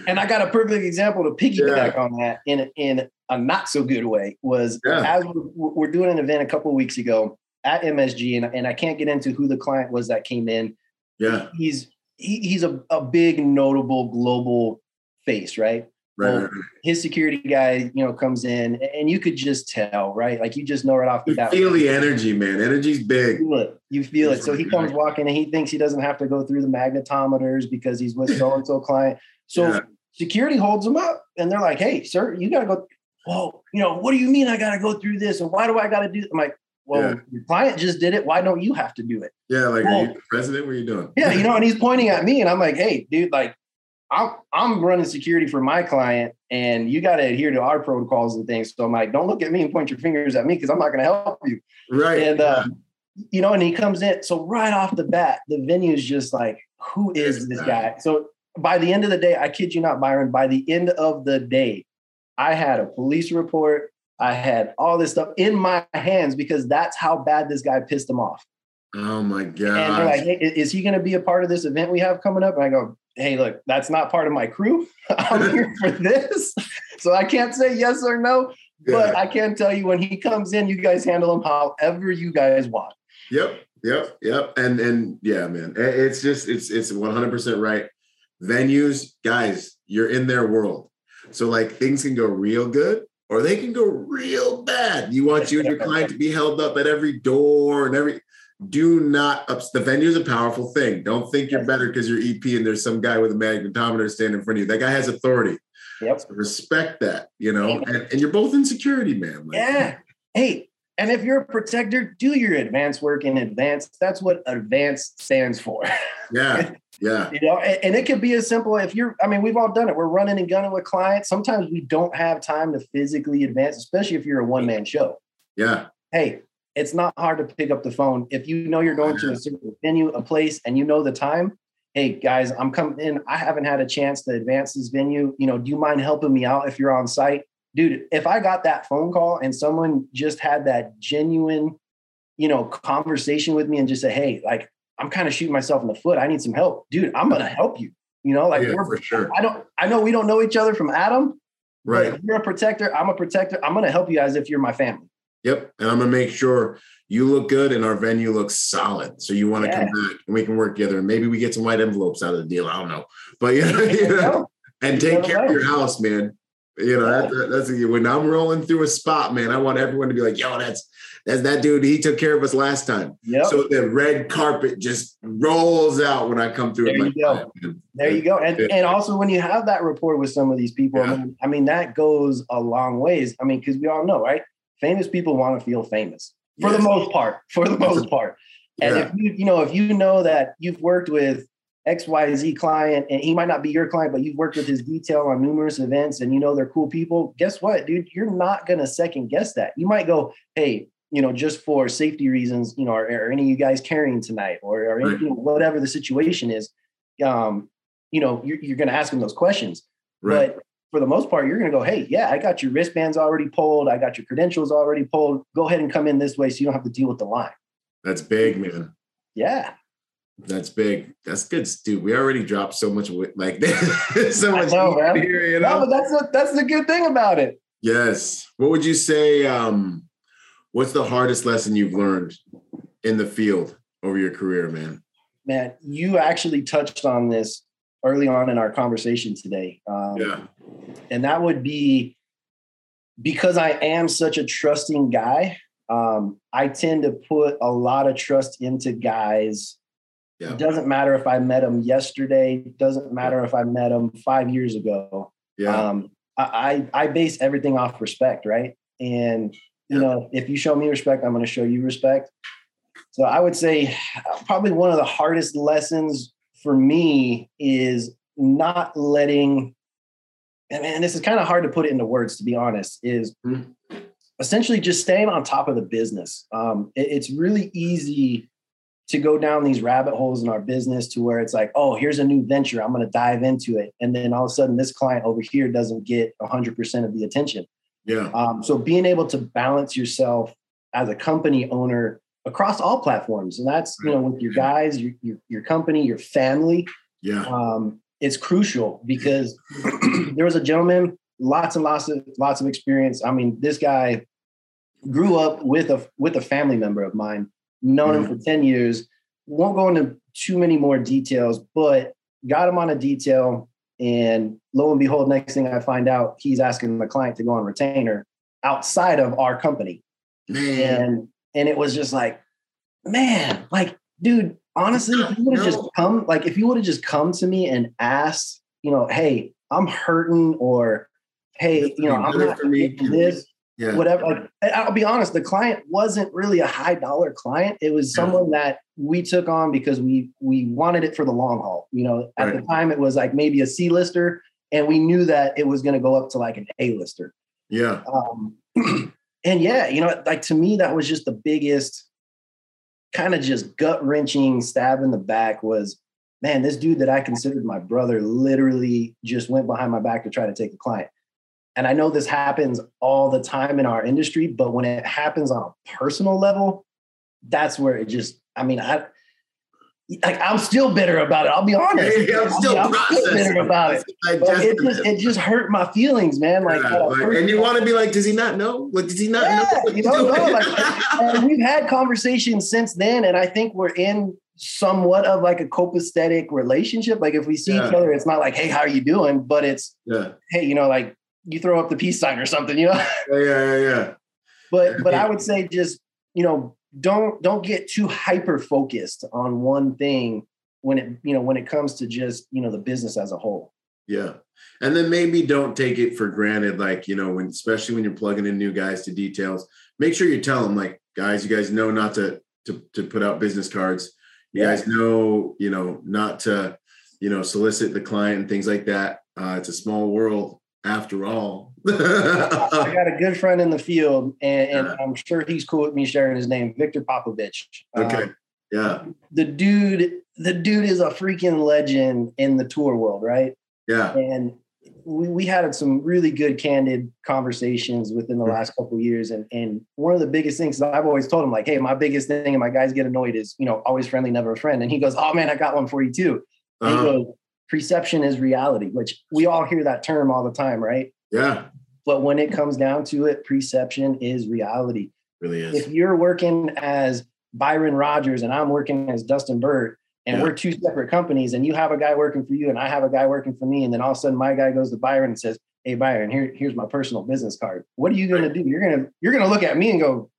and I got a perfect example to piggyback yeah. on that in in a not so good way was yeah. as we're, we're doing an event a couple weeks ago at MSG, and, and I can't get into who the client was that came in. Yeah, he's he, he's a, a big notable global face, right? Right, well, right, His security guy, you know, comes in, and you could just tell, right? Like you just know right off the bat. Feel the energy, man. Energy's big. You feel it. You feel it. So he comes walking, and he thinks he doesn't have to go through the magnetometers because he's with so and so client. So yeah. security holds him up, and they're like, "Hey, sir, you got to go." Well, you know, what do you mean I got to go through this, and why do I got to do? I'm like, well, yeah. your client just did it. Why don't you have to do it? Yeah, like well, are you the president? What are you doing? Yeah, you know, and he's pointing at me, and I'm like, hey, dude, like I'm I'm running security for my client, and you got to adhere to our protocols and things. So I'm like, don't look at me and point your fingers at me because I'm not going to help you. Right. And uh, you know, and he comes in. So right off the bat, the venue is just like, who is this guy? So by the end of the day, I kid you not, Byron. By the end of the day, I had a police report. I had all this stuff in my hands because that's how bad this guy pissed him off. Oh my god! And they're like, hey, "Is he going to be a part of this event we have coming up?" And I go, hey, look, that's not part of my crew. I'm here for this. So I can't say yes or no, yeah. but I can tell you when he comes in, you guys handle him however you guys want. Yep. Yep. Yep. And and yeah, man. It's just it's it's 100% right. Venues, guys, you're in their world. So like things can go real good or they can go real bad. You want you and your client to be held up at every door and every do not ups the venue is a powerful thing. Don't think you're better because you're EP and there's some guy with a magnetometer standing in front of you. That guy has authority. Yep. So respect that, you know, and, and, you're both in security, man. Like, yeah. Hey, and if you're a protector, do your advanced work in advance. That's what advanced stands for. Yeah. Yeah. you know, and, and, it could be as simple if you're, I mean, we've all done it. We're running and gunning with clients. Sometimes we don't have time to physically advance, especially if you're a one man show. Yeah. Hey, it's not hard to pick up the phone. If you know you're going to a certain venue, a place, and you know the time, hey guys, I'm coming in. I haven't had a chance to advance this venue. You know, do you mind helping me out if you're on site? Dude, if I got that phone call and someone just had that genuine, you know, conversation with me and just say, hey, like, I'm kind of shooting myself in the foot. I need some help. Dude, I'm gonna help you. You know, like yeah, we're for sure. I don't I know we don't know each other from Adam. Right. you're a protector, I'm a protector. I'm gonna help you as if you're my family. Yep. And I'm gonna make sure you look good and our venue looks solid. So you want to yeah. come back and we can work together. And maybe we get some white envelopes out of the deal. I don't know. But yeah, you know, and take care of your house, man. You know, yeah. that, that's when I'm rolling through a spot, man. I want everyone to be like, yo, that's that's that dude. He took care of us last time. Yep. So the red carpet just rolls out when I come through. There you go. there you go. And and also when you have that rapport with some of these people, yeah. I, mean, I mean that goes a long ways. I mean, because we all know, right? famous people want to feel famous for yes. the most part. For the most part. And yeah. if you, you know, if you know that you've worked with XYZ client and he might not be your client, but you've worked with his detail on numerous events and you know they're cool people, guess what, dude? You're not gonna second guess that. You might go, hey, you know, just for safety reasons, you know, are, are any of you guys carrying tonight or, or right. you know, whatever the situation is, um, you know, you're, you're gonna ask them those questions. Right. But for the most part, you're going to go, hey, yeah, I got your wristbands already pulled. I got your credentials already pulled. Go ahead and come in this way so you don't have to deal with the line. That's big, man. Yeah. That's big. That's good, dude. We already dropped so much like so much know, here, you know. No, but that's the, that's the good thing about it. Yes. What would you say? Um, what's the hardest lesson you've learned in the field over your career, man? Man, you actually touched on this early on in our conversation today. Um, yeah. And that would be because I am such a trusting guy. Um, I tend to put a lot of trust into guys. Yeah. It doesn't matter if I met them yesterday. It Doesn't matter if I met them five years ago. Yeah. Um, I, I base everything off respect, right? And you yeah. know, if you show me respect, I'm going to show you respect. So I would say probably one of the hardest lessons for me is not letting and this is kind of hard to put it into words to be honest is mm-hmm. essentially just staying on top of the business um, it, it's really easy to go down these rabbit holes in our business to where it's like oh here's a new venture. I'm going to dive into it. And then all of a sudden this client over here doesn't get 100% of the attention. Yeah. Um, so being able to balance yourself as a company owner across all platforms and that's you know with your guys your, your, your company your family yeah. um, it's crucial because there was a gentleman lots and lots of lots of experience. I mean this guy grew up with a with a family member of mine known mm-hmm. him for 10 years won't go into too many more details but got him on a detail and lo and behold next thing i find out he's asking the client to go on retainer outside of our company Man. and and it was just like, man, like, dude, honestly, if you would have no. just come, like, if you would have just come to me and asked, you know, hey, I'm hurting, or hey, you know, I'm not for me. this, yeah. whatever. Like, I'll be honest, the client wasn't really a high dollar client. It was someone yeah. that we took on because we we wanted it for the long haul. You know, at right. the time it was like maybe a C lister, and we knew that it was going to go up to like an A lister. Yeah. Um, and yeah, you know, like to me, that was just the biggest kind of just gut wrenching stab in the back was, man, this dude that I considered my brother literally just went behind my back to try to take the client. And I know this happens all the time in our industry, but when it happens on a personal level, that's where it just, I mean, I, like I'm still bitter about it. I'll be honest. Yeah, I'm still, I'm still bitter about it. It just it just hurt my feelings, man. Like, yeah, like and you want to be like, does he not know? Like, does he not yeah, know? You don't know. Like, we've had conversations since then, and I think we're in somewhat of like a copacetic relationship. Like if we see each other, it's not like, hey, how are you doing? But it's hey, you know, like you throw up the peace sign or something, you know? Yeah, yeah, yeah. But but I would say just, you know, don't don't get too hyper focused on one thing when it you know when it comes to just you know the business as a whole yeah and then maybe don't take it for granted like you know when especially when you're plugging in new guys to details make sure you tell them like guys you guys know not to to, to put out business cards you yeah. guys know you know not to you know solicit the client and things like that uh, it's a small world after all i got a good friend in the field and, and yeah. i'm sure he's cool with me sharing his name victor popovich okay um, yeah the dude the dude is a freaking legend in the tour world, right? Yeah. And we, we had some really good candid conversations within the last couple years. And, and one of the biggest things I've always told him, like, hey, my biggest thing and my guys get annoyed is, you know, always friendly, never a friend. And he goes, Oh man, I got one for you too. Uh-huh. he goes, perception is reality, which we all hear that term all the time, right? Yeah. But when it comes down to it, perception is reality. Really is. If you're working as Byron Rogers and I'm working as Dustin Burt, and yeah. we're two separate companies and you have a guy working for you and I have a guy working for me and then all of a sudden my guy goes to Byron and says hey Byron here, here's my personal business card what are you going to do you're going to you're going to look at me and go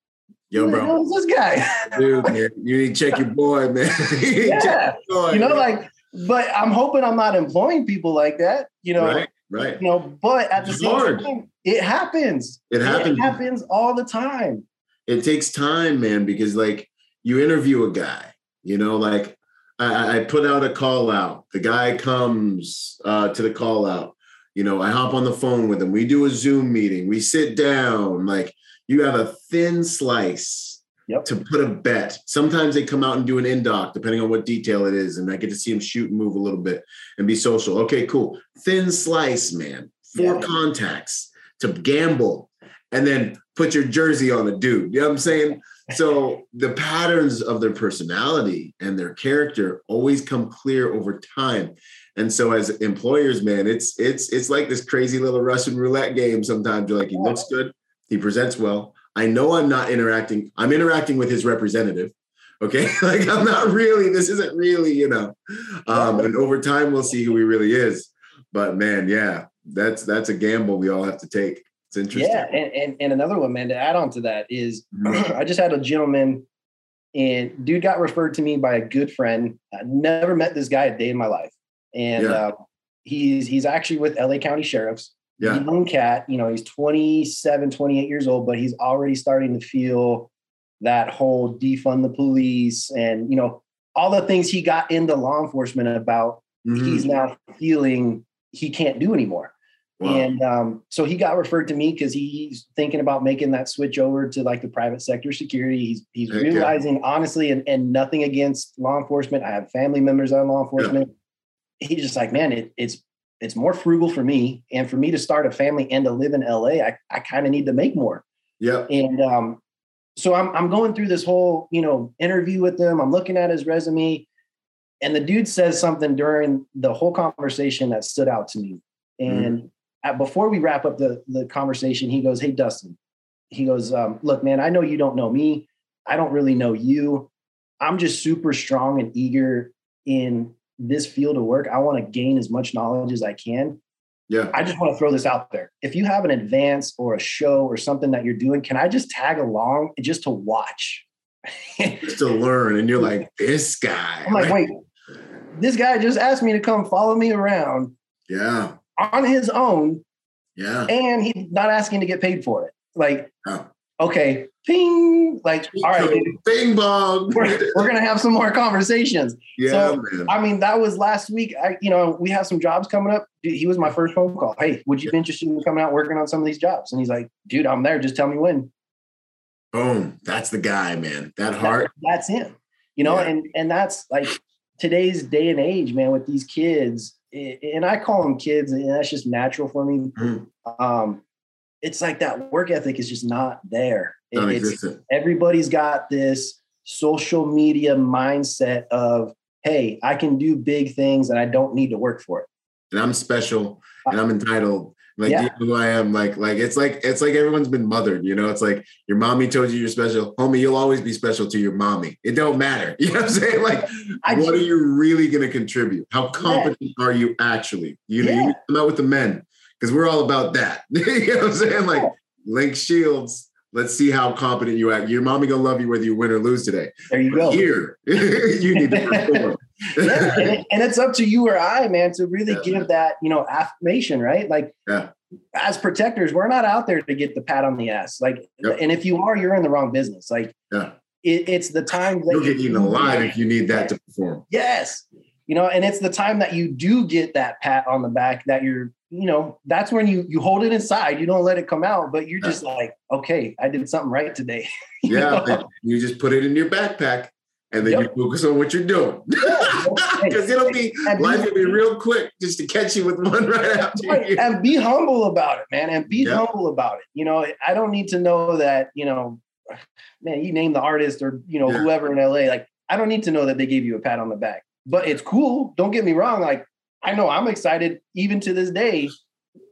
yo bro who's this guy dude man, you need to check your boy man you yeah. Boy, you know man. like but I'm hoping I'm not employing people like that you know right right you know but at the it's same hard. time it happens it happens it happens all the time it takes time man because like you interview a guy you know like I, I put out a call out. The guy comes uh, to the call out. You know, I hop on the phone with him. We do a Zoom meeting. We sit down. Like you have a thin slice yep. to put a bet. Sometimes they come out and do an in doc, depending on what detail it is, and I get to see him shoot and move a little bit and be social. Okay, cool. Thin slice, man. Four yeah. contacts to gamble, and then put your jersey on a dude. You know what I'm saying? so the patterns of their personality and their character always come clear over time and so as employers man it's it's it's like this crazy little russian roulette game sometimes you're like he looks good he presents well i know i'm not interacting i'm interacting with his representative okay like i'm not really this isn't really you know um and over time we'll see who he really is but man yeah that's that's a gamble we all have to take it's interesting. Yeah, and, and, and another one, man, to add on to that is mm-hmm. I just had a gentleman and dude got referred to me by a good friend. I never met this guy a day in my life. And yeah. uh, he's he's actually with LA County Sheriffs. Yeah. Young cat, you know, he's 27, 28 years old, but he's already starting to feel that whole defund the police and you know all the things he got into law enforcement about mm-hmm. he's now feeling he can't do anymore Wow. And um, so he got referred to me because he's thinking about making that switch over to like the private sector security. He's he's Heck realizing yeah. honestly, and, and nothing against law enforcement. I have family members on law enforcement. Yeah. He's just like, man, it, it's it's more frugal for me, and for me to start a family and to live in LA, I I kind of need to make more. Yeah. And um, so I'm I'm going through this whole you know interview with him. I'm looking at his resume, and the dude says something during the whole conversation that stood out to me, mm-hmm. and. Mm before we wrap up the, the conversation, he goes, Hey, Dustin, he goes, um, Look, man, I know you don't know me. I don't really know you. I'm just super strong and eager in this field of work. I want to gain as much knowledge as I can. Yeah. I just want to throw this out there. If you have an advance or a show or something that you're doing, can I just tag along just to watch? just to learn. And you're like, this guy. I'm like, wait, this guy just asked me to come follow me around. Yeah on his own. Yeah. And he's not asking to get paid for it. Like, oh. Okay, ping. Like, all right, dude, bing bong. We're, we're, gonna have some more conversations. Yeah, so, man. I mean, that was last week. I, you know, we have some jobs coming up. He was my first phone call. Hey, would you be interested in coming out working on some of these jobs? And he's like, dude, I'm there. Just tell me when. Boom. That's the guy, man. That heart. That, that's him. You know, yeah. and and that's like today's day and age, man, with these kids and I call them kids, and that's just natural for me. Mm. Um, it's like that work ethic is just not there. It, everybody's got this social media mindset of hey, I can do big things and I don't need to work for it. And I'm special and I'm entitled. Like Yeah. you know who I am. Like, like it's like it's like everyone's been mothered, you know. It's like your mommy told you you're special. Homie, you'll always be special to your mommy. It don't matter. You know what I'm saying? Like, I what are you really gonna contribute? How competent are you actually? You know, Yeah. you come out with the men because we're all about that. you know what I'm saying? Like link shields. Let's see how competent you act. Your mommy gonna love you whether you win or lose today. there you go. Here, you need to perform. yeah, and, it- and it's up to you or I, man, to really Yeah. give that, you know, affirmation, right? Like, Yeah. as protectors, we're not out there to get the pat on the ass. Like, Yep. and if you are, you're in the wrong business. Like, Yeah. it, it's the time that You'll you get eaten alive if you need that to perform. Yes, you know, and it's the time that you do get that pat on the back that you're, you know, that's when you you hold it inside. You don't let it come out, but you're just like, okay, I did something right today. You Yeah, you just put it in your backpack and then Yep. you focus on what you're doing. Because it'll be life will be real quick just to catch you with one right after Right, you. and be humble about it, man, and be Yeah. humble about it. You know, I don't need to know that, you know, man, you name the artist or, you know, Yeah. whoever in LA. Like, I don't need to know that they gave you a pat on the back, but it's cool. Don't get me wrong. Like, I know I'm excited even to this day.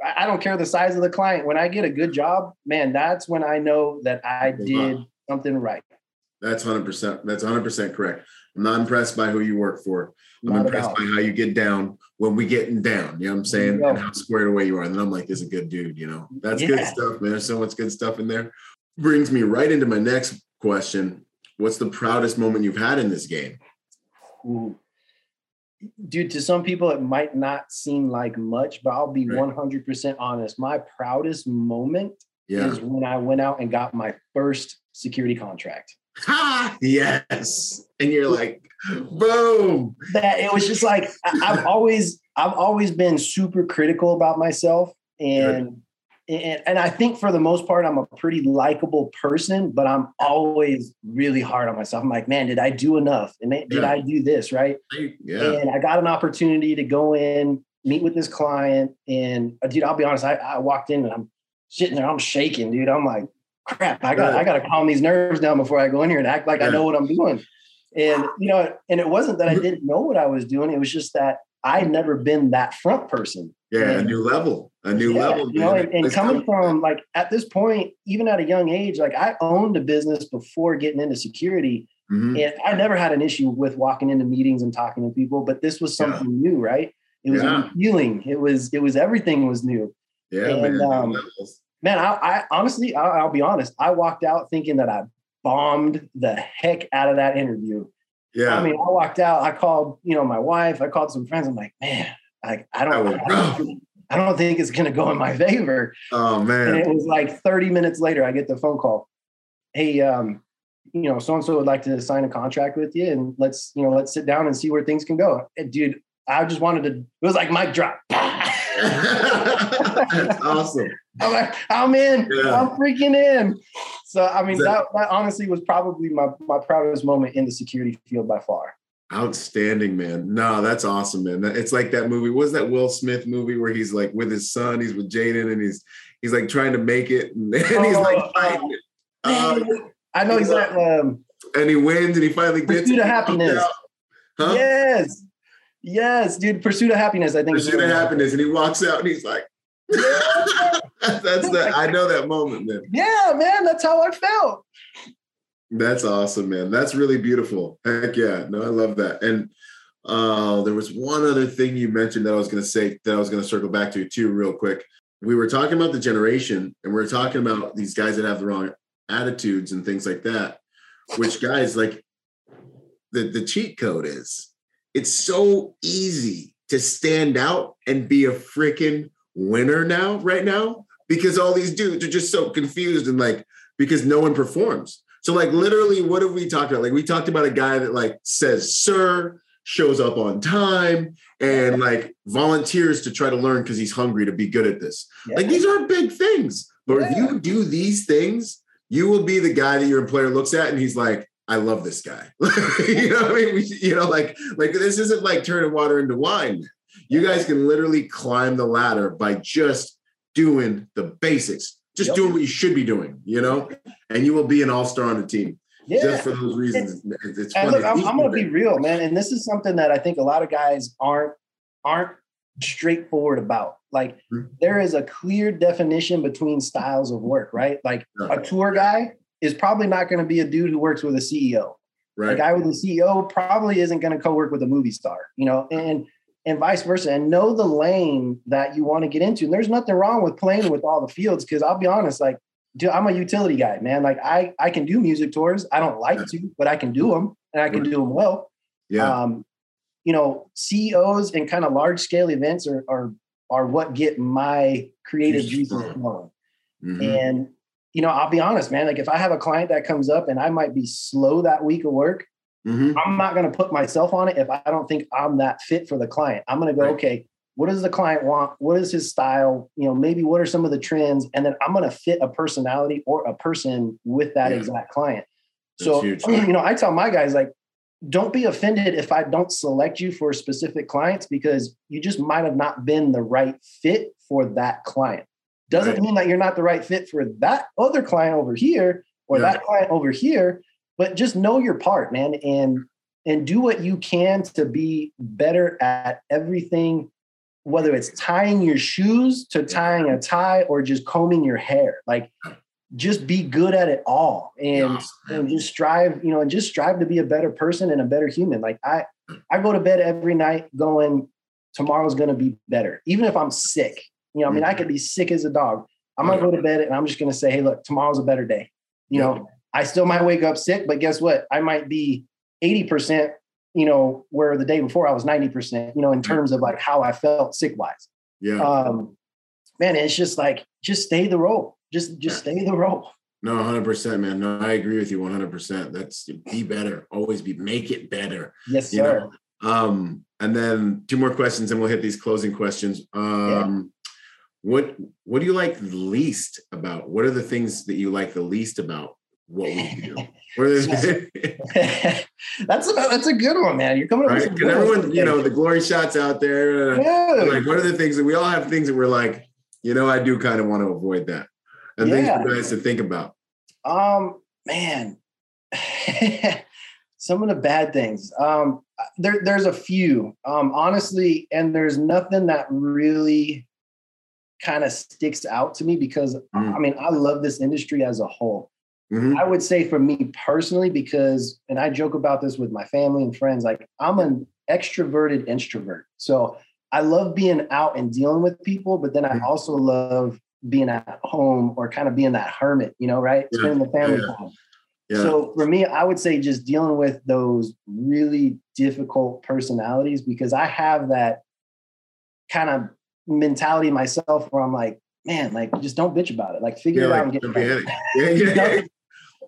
I don't care the size of the client. When I get a good job, man, that's when I know that I did something right. That's hundred percent. That's hundred percent correct. I'm not impressed by who you work for. I'm Not impressed by how you get down when we getting down. You know what I'm saying? You And how squared away you are. And then I'm like, this is a good dude, you know. That's good stuff, man. There's so much good stuff in there. Brings me right into my next question. What's the proudest moment you've had in this game? Ooh. Dude, to some people, it might not seem like much, but I'll be Right. 100% honest. My proudest moment Yeah. is when I went out and got my first security contract. Ha! Yes. And you're like, boom. That it was just like I, I've always I've always been super critical about myself and and, and I think for the most part I'm a pretty likable person, but I'm always really hard on myself. I'm like, man, did I do enough? And did Yeah. I do this right? Yeah. And I got an opportunity to go in, meet with this client, and uh, dude, I'll be honest, I, I walked in and I'm sitting there, I'm shaking, dude. I'm like, crap, I got I got to calm these nerves down before I go in here and act like I know what I'm doing. And you know, and it wasn't that I didn't know what I was doing. It was just that I'd never been that front person. Yeah. A new level. A new yeah, level. you know, and, and coming from like at this point, even at a young age, like I owned a business before getting into security. Mhm. And I never had an issue with walking into meetings and talking to people, but this was Yeah. something new, right? It was Yeah. healing. It was, it was everything was new. Yeah, and, man. Um. Man, I, I honestly, I, I'll be honest. I walked out thinking that I bombed the heck out of that interview. Yeah. I mean, I walked out. I called, you know, my wife. I called some friends. I'm like, man, like I don't, I don't, I don't think it's gonna go in my favor. oh man! And it was like 30 minutes later, I get the phone call. Hey, um, you know, so and so would like to sign a contract with you, and let's, you know, let's sit down and see where things can go. And dude, I just wanted to. It was like mic drop. That's awesome. I'm like, I'm in. Yeah. I'm freaking in. So I mean, that, that honestly was probably my my proudest moment in the security field by far. Outstanding, man. No, that's awesome, man. It's like that movie. Was that Will Smith movie where he's like with his son, he's with Jaden, and he's he's like trying to make it, and, he's like Oh, fighting. Uh, I know exactly. Um, and he wins, and he finally gets Pursuit it. of Happiness. Huh? Yes, yes, dude. Pursuit of happiness. I think. Pursuit of happiness, and he walks out, and he's like, "That's that." I know that moment, man. Yeah, man, that's how I felt. That's awesome, man. That's really beautiful. Heck yeah. No, I love that. And uh, there was one other thing you mentioned that I was going to say that I was going to circle back to too, real quick. We were talking about the generation, and we are talking about these guys that have the wrong attitudes and things like that. Which guys like the the cheat code is it's so easy to stand out and be a freaking winner now, right now, because all these dudes are just so confused and like because no one performs. So like literally, what have we talked about? Like we talked about a guy that like says sir, shows up on time, and like volunteers to try to learn because he's hungry to be good at this. Like these aren't big things, but if you do these things, you will be the guy that your employer looks at and he's like, I love this guy. you know what I mean? We- You know, like like this isn't like turning water into wine. You guys can literally climb the ladder by just doing the basics, just Yep. doing what you should be doing, you know, and you will be an all-star on the team. yeah. just for those reasons. It's, it's funny. Look, I'm, I'm going to be real, man, and this is something that I think a lot of guys aren't aren't straightforward about. Like mm-hmm. there is a clear definition between styles of work, right? Like a tour guy is probably not going to be a dude who works with a CEO. Right. A guy with a CEO probably isn't going to co-work with a movie star, you know, and and vice versa. And know the lane that you want to get into. And there's nothing wrong with playing with all the fields because I'll be honest, like, dude, I'm a utility guy, man. Like I I can do music tours. I don't like to, but I can do them and I can do them well. Yeah. Um, you know, CEOs and kind of large scale events are are are what get my creative juices flowing. Mm-hmm. And you know, I'll be honest, man. Like if I have a client that comes up and I might be slow that week of work, mm-hmm. I'm not going to put myself on it if I don't think I'm that fit for the client. I'm going to go, right. okay, what does the client want? What is his style? You know, maybe what are some of the trends? And then I'm going to fit a personality or a person with that yeah. exact client. so, you know, I tell my guys like, don't be offended if I don't select you for specific clients because you just might have not been the right fit for that client. Doesn't right. mean that you're not the right fit for that other client over here or yeah. that client over here, but just know your part, man, and and do what you can to be better at everything whether it's tying your shoes to tying a tie or just combing your hair. Like just be good at it all and, yes. and just strive, you know, and just strive to be a better person and a better human. Like I I go to bed every night going, tomorrow's gonna be better. Even if I'm sick. You know, I mean, I mm-hmm. could be sick as a dog. I'm gonna go to bed and I'm just gonna say, hey, look, tomorrow's a better day. You know, I still might wake up sick, but guess what? I might be 80%, you know, where the day before I was 90%, you know, in terms of like how I felt sick wise. Yeah. Um, man, it's just like, just stay the role. Just, just stay the role. No, 100%, man. No, I agree with you 100%. That's be better. Always be, make it better. Yes, sir. Know? Um, and then two more questions and we'll hit these closing questions. Um, what what do you like least about? What are the things that you like the least about what we do? that's a that's a good one, man. You're coming up right? everyone, you know, the glory shots out there. Uh, like, what are the things that we all have things that we're like, you know, I do kind of want to avoid that, and yeah. things for guys to think about. Um, man, some of the bad things. Um, there, there's a few, um, honestly, and there's nothing that really kind of sticks out to me because mm. I mean, I love this industry as a whole. Mm-hmm. I would say for me personally, because, and I joke about this with my family and friends, like I'm an extroverted introvert. So I love being out and dealing with people, but then I mm. also love being at home or kind of being that hermit, you know, right? Yeah. Spending the family yeah. time. Yeah. So for me, I would say just dealing with those really difficult personalities because I have that kind of mentality myself where I'm like, man, like just don't bitch about it. Like figure yeah, it out like, and get it. Yeah, yeah.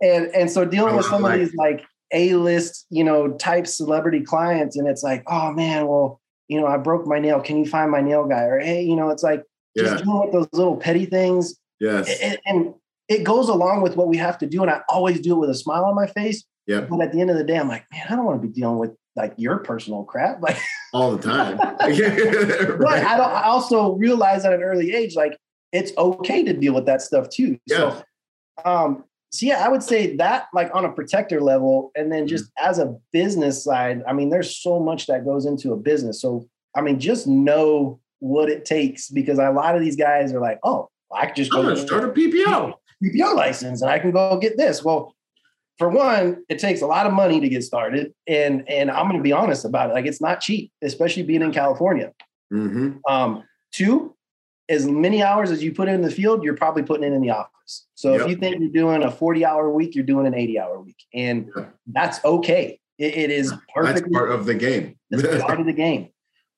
And and so dealing with some of these like A-list, you know, type celebrity clients, and it's like, oh man, well, you know, I broke my nail. Can you find my nail guy? Or hey, you know, it's like just dealing with those little petty things. Yes. And, and it goes along with what we have to do. And I always do it with a smile on my face. Yeah. But at the end of the day, I'm like, man, I don't want to be dealing with like your personal crap. Like all the time. right. But I don't I also realize at an early age, like it's okay to deal with that stuff too. Yeah. So um so yeah, I would say that like on a protector level, and then just mm-hmm. as a business side, I mean, there's so much that goes into a business. So I mean, just know what it takes because a lot of these guys are like, oh, I can just go start a PPO. PPO license and I can go get this. Well, for one, it takes a lot of money to get started, and and I'm going to be honest about it. Like it's not cheap, especially being in California. Mm-hmm. Um, two, as many hours as you put in the field, you're probably putting it in the office. So yep. if you think you're doing a 40 hour week, you're doing an 80 hour week, and that's okay. it, it is perfect. That's part of the game. That's part of the game.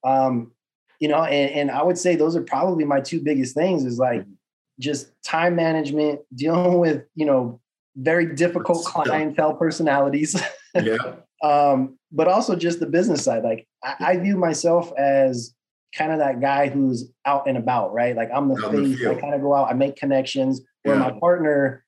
Um, you know, and, and I would say those are probably my two biggest things. Is like mm-hmm. just time management, dealing with you know very difficult clientele personalities. Yeah. um, but also just the business side. Like I, I, view myself as kind of that guy who's out and about, right? Like I'm the face. The I kind of go out, I make connections. Where yeah. my partner,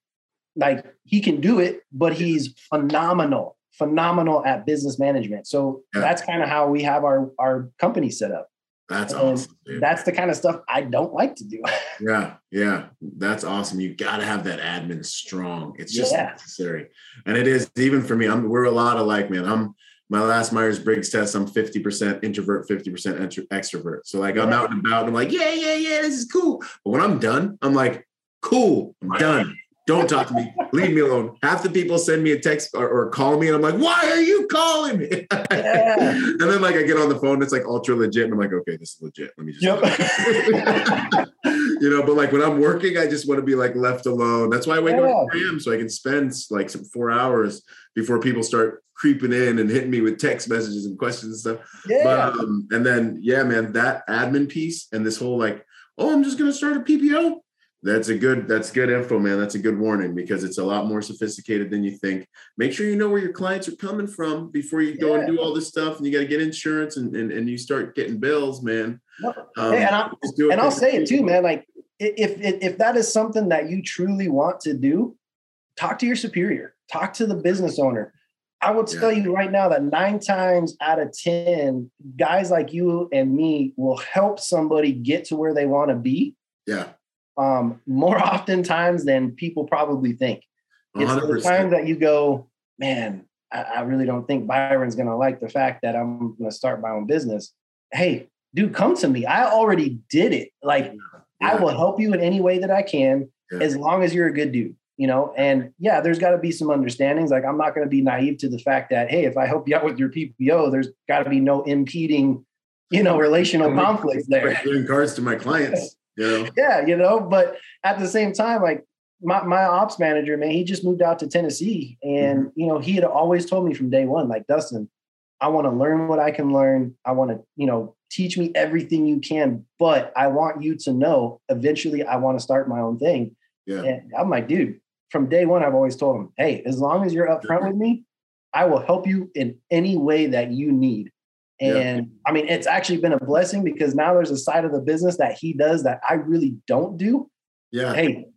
like he can do it, but he's phenomenal, phenomenal at business management. So yeah. that's kind of how we have our our company set up. That's And awesome. dude. That's the kind of stuff I don't like to do. Yeah, yeah, that's awesome. You got to have that admin strong. It's just Yeah. necessary, and it is even for me. I'm we're a lot alike, man. I'm my last Myers Briggs test. I'm 50 percent introvert, 50 percent extrovert. So like I'm out and about. And I'm like, yeah, yeah, yeah, this is cool. But when I'm done, I'm like, cool, I'm done. Don't talk to me. Leave me alone. Half the people send me a text or, or call me, and I'm like, why are you calling me? Yeah. and then like I get on the phone, it's like ultra legit, and I'm like, okay, this is legit. Let me just Yep. you know, but like when I'm working, I just want to be like left alone. That's why I wake up at 3 a.m. so I can spend like some four hours before people start creeping in and hitting me with text messages and questions and stuff. yeah. But um, and then yeah, man, that admin piece and this whole like, oh, I'm just gonna start a PPO. That's a good, that's good info, man. That's a good warning because it's a lot more sophisticated than you think. Make sure you know where your clients are coming from before you go and do all this stuff. And you got to get insurance and, and and you start getting bills, man. Um, Hey, and I- and I'll say it too, man. Like if, if if that is something that you truly want to do, talk to your superior, talk to the business owner. I will Yeah. tell you right now that nine times out of ten, guys like you and me will help somebody get to where they want to be. Yeah, Um, more oftentimes than people probably think. It's the 100%. time that you go, man, I, I really don't think Byron's gonna like the fact that I'm gonna start my own business. Hey, dude, come to me. I already did it. Like I will help you in any way that I can, Yeah. as long as you're a good dude. You know, and yeah, there's got to be some understandings. Like I'm not going to be naive to the fact that hey, if I help you out with your PPO, there's got to be no impeding, you know, relational conflicts there giving cards to my clients. You know, yeah, you know, but at the same time, like my, my ops manager, man, he just moved out to Tennessee. And, mm-hmm. you know, he had always told me from day one, like, Dustin, I want to learn what I can learn. I want to, you know, teach me everything you can, but I want you to know eventually I want to start my own thing. yeah, And I'm like, dude, from day one, I've always told him, hey, as long as you're upfront with me, I will help you in any way that you need. Yeah. And I mean, it's actually been a blessing because now there's a side of the business that he does that I really don't do. yeah, Hey,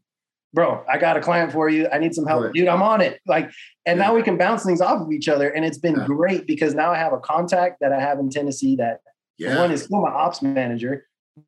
bro, I got a client for you. I need some help. Right. Dude, I'm on it. Like, and Yeah. now we can bounce things off of each other. And it's been Yeah. great because now I have a contact that I have in Tennessee that yeah. one is still my ops manager,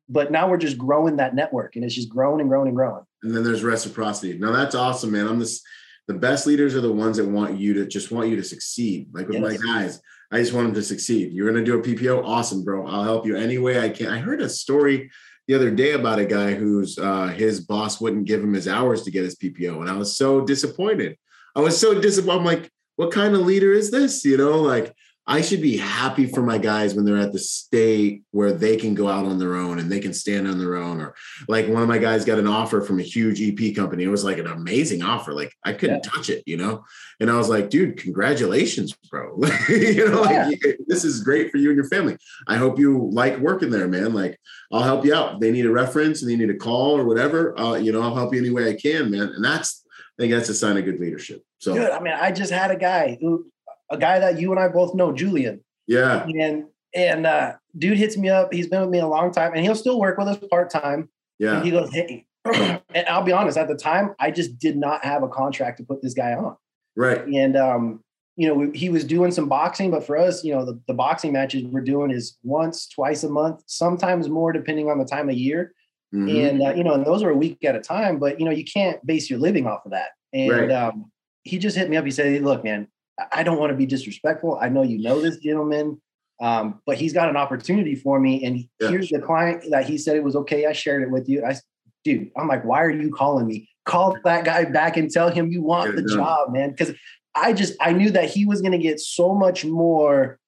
but now we're just growing that network and it's just growing and growing and growing. and then there's reciprocity. Now that's awesome, man. I'm this. The best leaders are the ones that want you to just want you to succeed. Like with my guys, I just want them to succeed. You're gonna do a PPO, awesome, bro. I'll help you any way I can. I heard a story the other day about a guy whose uh, his boss wouldn't give him his hours to get his PPO, and I was so disappointed. I was so disappointed. I'm like, what kind of leader is this? You know, like I should be happy for my guys when they're at the state where they can go out on their own and they can stand on their own. Or like one of my guys got an offer from a huge EP company. It was like an amazing offer. Like I couldn't touch it, you know? And I was like, dude, congratulations, bro. you know, like this is great for you and your family. I hope you like working there, man. Like I'll help you out. If they need a reference and they need a call or whatever, uh, you know, I'll help you any way I can, man. And that's I think that's a sign of good leadership. So Good. I mean, I just had a guy who, a guy that you and I both know, Julian, yeah, and and uh, dude hits me up. He's been with me a long time, and he'll still work with us part time. yeah, And he goes, "Hey," and I'll be honest. At the time, I just did not have a contract to put this guy on, right. and um, you know, we, he was doing some boxing, but for us, you know, the, the boxing matches we're doing is once, twice a month, sometimes more depending on the time of year. Mhm. and uh, you know, and those are a week at a time. But you know, you can't base your living off of that. And Right. um, he just hit me up. He said, hey, "Look, man, I- don't want to be disrespectful. I know you know this gentleman, um, but he's got an opportunity for me. And Yeah. here's the client that he said it was okay. I shared it with you. I, dude, I'm like, why are you calling me? Call that guy back and tell him you want Get the done. job, man. Because I just I knew that he was going to get so much more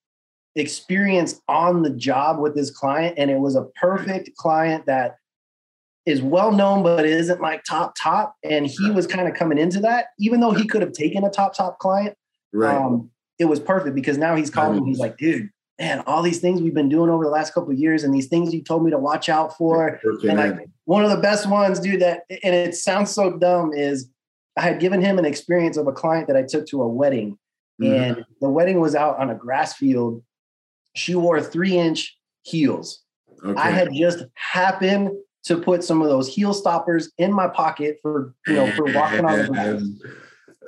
experience on the job with this client, and it was a perfect client that is well known, but it isn't like top top. And he was kind of coming into that, even though he could have taken a top top client. Right. Um, it was perfect because now he's calling me. He's like, dude, man, all these things we've been doing over the last couple of years, and these things you told me to watch out for. Working And like one of the best ones, dude, that and it sounds so dumb is I had given him an experience of a client that I took to a wedding, Mhm. and the wedding was out on a grass field. She wore three inch heels. okay. I had just happened to put some of those heel stoppers in my pocket for you know for walking on the grass.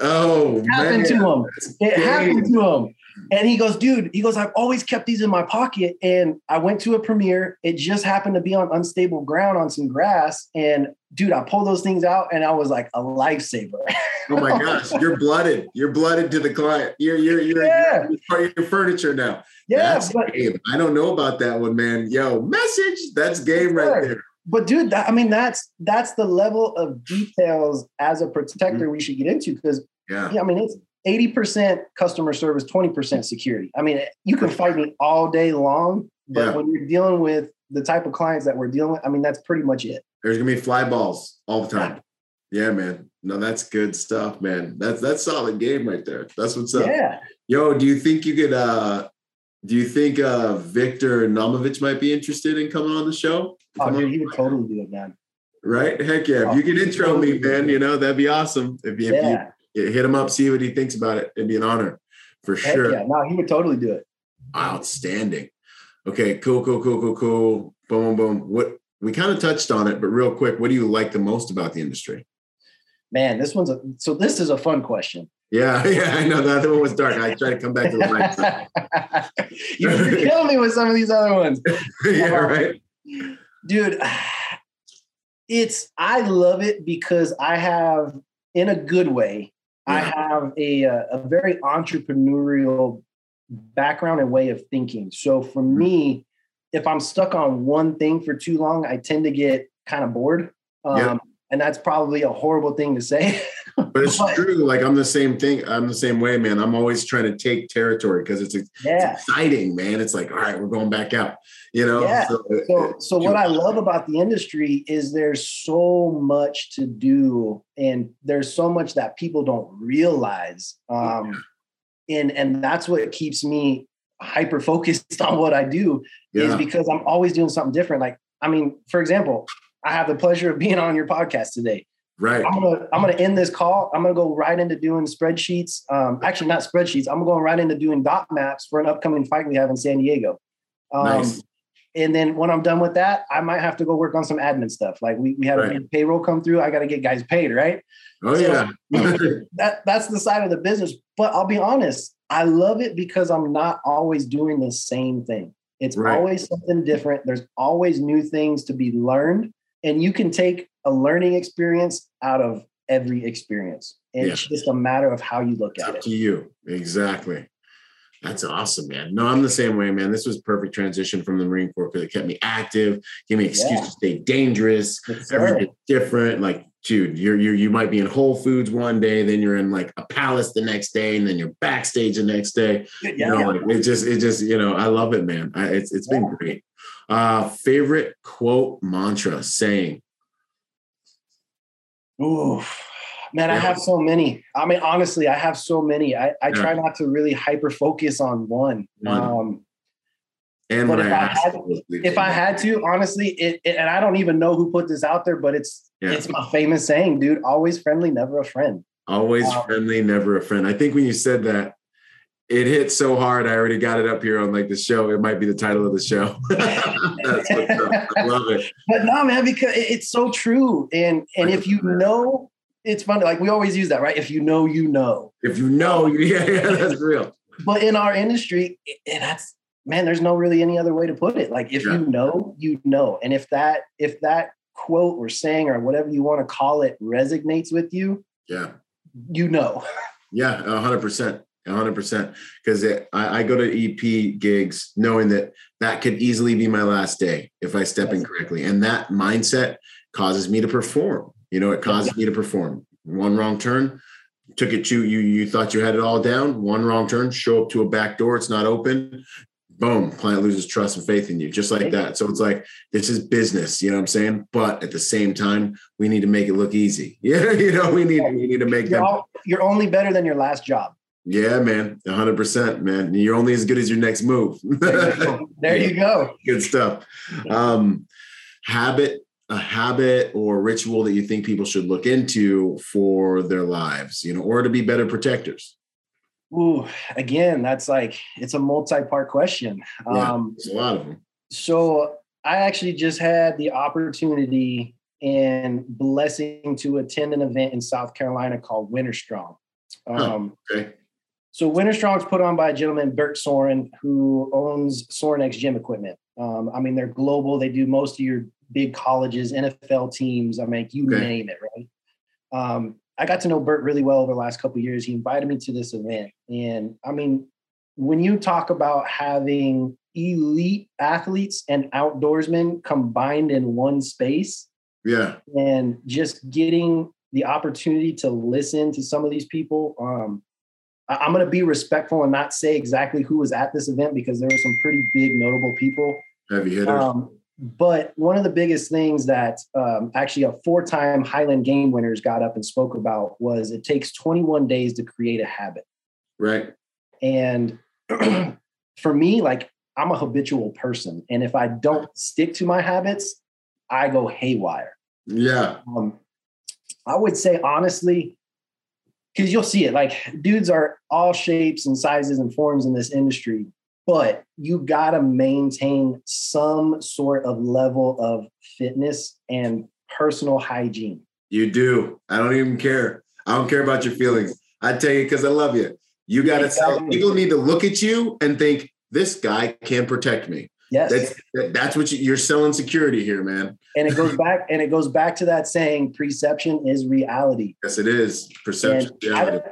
Oh it Happened man. to him. It happened to him. And he goes, dude, he goes, I've always kept these in my pocket. And I went to a premiere. It just happened to be on unstable ground on some grass. And dude, I pulled those things out and I was like a lifesaver. oh my gosh, you're blooded. You're blooded to the client. You're you're you're, yeah. you're part of your furniture now. Yeah, but. I don't know about that one, man. Yo, message. That's game right there. But dude, that, I mean, that's that's the level of details as a protector mm-hmm. we should get into because yeah. yeah, I mean, it's 80% customer service, 20% security. I mean, you can fight me all day long, but yeah. when you're dealing with the type of clients that we're dealing with, I mean, that's pretty much it. There's gonna be fly balls all the time. Yeah, man. No, that's good stuff, man. That's that's solid game right there. That's what's up. Yeah. Yo, do you think you could uh do you think uh Victor Naumovich might be interested in coming on the show? Oh, dude, he would totally do it, man. Right? Heck yeah. If you can intro me, man, you know, that'd be awesome. If, you, yeah. you hit him up, see what he thinks about it. It'd be an honor for Heck sure. Yeah, no, he would totally do it. Outstanding. Okay, cool, cool, cool, cool, cool. Boom, boom, boom. What we kind of touched on it, but real quick, what do you like the most about the industry? Man, this one's a so this is a fun question. Yeah, yeah, I know that other one was dark. I try to come back to the light. You're killing me with some of these other ones. yeah, um, right. Dude, it's I love it because I have, in a good way, yeah. I have a a very entrepreneurial background and way of thinking. So for mm-hmm. me, if I'm stuck on one thing for too long, I tend to get kind of bored. Um, yeah. And that's probably a horrible thing to say. But it's but, true. Like I'm the same thing. I'm the same way, man. I'm always trying to take territory because it's, yeah. it's, exciting, man. It's like, all right, we're going back out. You know. Yeah. So, so, so what I love about the industry is there's so much to do, and there's so much that people don't realize. Um, and and that's what keeps me hyper focused on what I do yeah. is because I'm always doing something different. Like, I mean, for example, I have the pleasure of being on your podcast today. Right. I'm gonna I'm gonna end this call. I'm gonna go right into doing spreadsheets. Um, actually, not spreadsheets. I'm going right into doing dot maps for an upcoming fight we have in San Diego. Um, nice. And then when I'm done with that, I might have to go work on some admin stuff. Like we we had right. a payroll come through. I got to get guys paid, right? Oh so yeah. that that's the side of the business. But I'll be honest, I love it because I'm not always doing the same thing. It's right. always something different. There's always new things to be learned. And you can take a learning experience out of every experience. And yeah. it's just a matter of how you look it's at up it. To you. Exactly. That's awesome, man. No, I'm the same way, man. This was perfect transition from the Marine Corps because it kept me active, gave me excuse yeah. to stay dangerous, everything different. Like dude, you're you you might be in Whole Foods one day, then you're in like a palace the next day, and then you're backstage the next day. Yeah, you know, yeah. like it just it just you know I love it, man. I, it's it's been great. Uh, favorite quote, mantra, saying. Ooh, man, I have so many. I mean, honestly, I have so many. I, I try not to really hyper focus on one. one. Um, and but if I, had, if I had to, honestly, it, it, and I don't even know who put this out there, but it's yeah. it's my famous saying, dude. Always friendly, never a friend. Always um, friendly, never a friend. I think when you said that, it hit so hard. I already got it up here on like the show. It might be the title of the show. I love it. But no, man, because it's so true. And and if you know, it's funny. Like we always use that, right? If you know, you know. If you know, yeah, yeah that's real. But in our industry, that's man, there's no really any other way to put it. Like if yeah. you know, you know. And if that if that quote or saying or whatever you want to call it resonates with you, yeah, you know. Yeah, hundred percent. 100% because I, I, go to ep gigs knowing that that could easily be my last day if i step in correctly and that mindset causes me to perform you know it causes me to perform one wrong turn took it to you you thought you had it all down one wrong turn show up to a back door it's not open boom, client loses trust and faith in you, just like that. So it's like this is business, you know what I'm saying? But at the same time, we need to make it look easy. Yeah, you know, we need we need to make you're them. All, you're only better than your last job. Yeah, man, 100, percent man. You're only as good as your next move. there, you go. there you go. Good stuff. Um, habit, a habit or ritual that you think people should look into for their lives, you know, or to be better protectors. Ooh, again, that's like it's a multi-part question. Yeah, um, a lot of them. So I actually just had the opportunity and blessing to attend an event in South Carolina called Winter Strong. Um, oh, okay. So Winter Strong's put on by a gentleman, Bert Sorin, who owns Sorinex Gym Equipment. Um, I mean, they're global. They do most of your big colleges, NFL teams. I mean, you okay. name it, right? Um, I got to know Bert really well over the last couple years. He invited me to this event, and I mean, when you talk about having elite athletes and outdoorsmen combined in one space, yeah, and just getting the opportunity to listen to some of these people. Um, I'm going to be respectful and not say exactly who was at this event because there were some pretty big notable people. Heavy hitters. Um, but one of the biggest things that um, actually a four-time Highland Game winners got up and spoke about was it takes 21 days to create a habit. Right. And for me, like I'm a habitual person, and if I don't stick to my habits, I go haywire. Yeah. Um, I would say honestly, because you'll see it. Like dudes are all shapes and sizes and forms in this industry, but you got to maintain some sort of level of fitness and personal hygiene. You do. I don't even care. I don't care about your feelings. I tell you because I love you. You got to exactly. people need to look at you and think this guy can protect me. Yes, that's that's what you, are selling security here, man. And it goes back and it goes back to that saying: perception is reality. Yes, it is perception. I don't,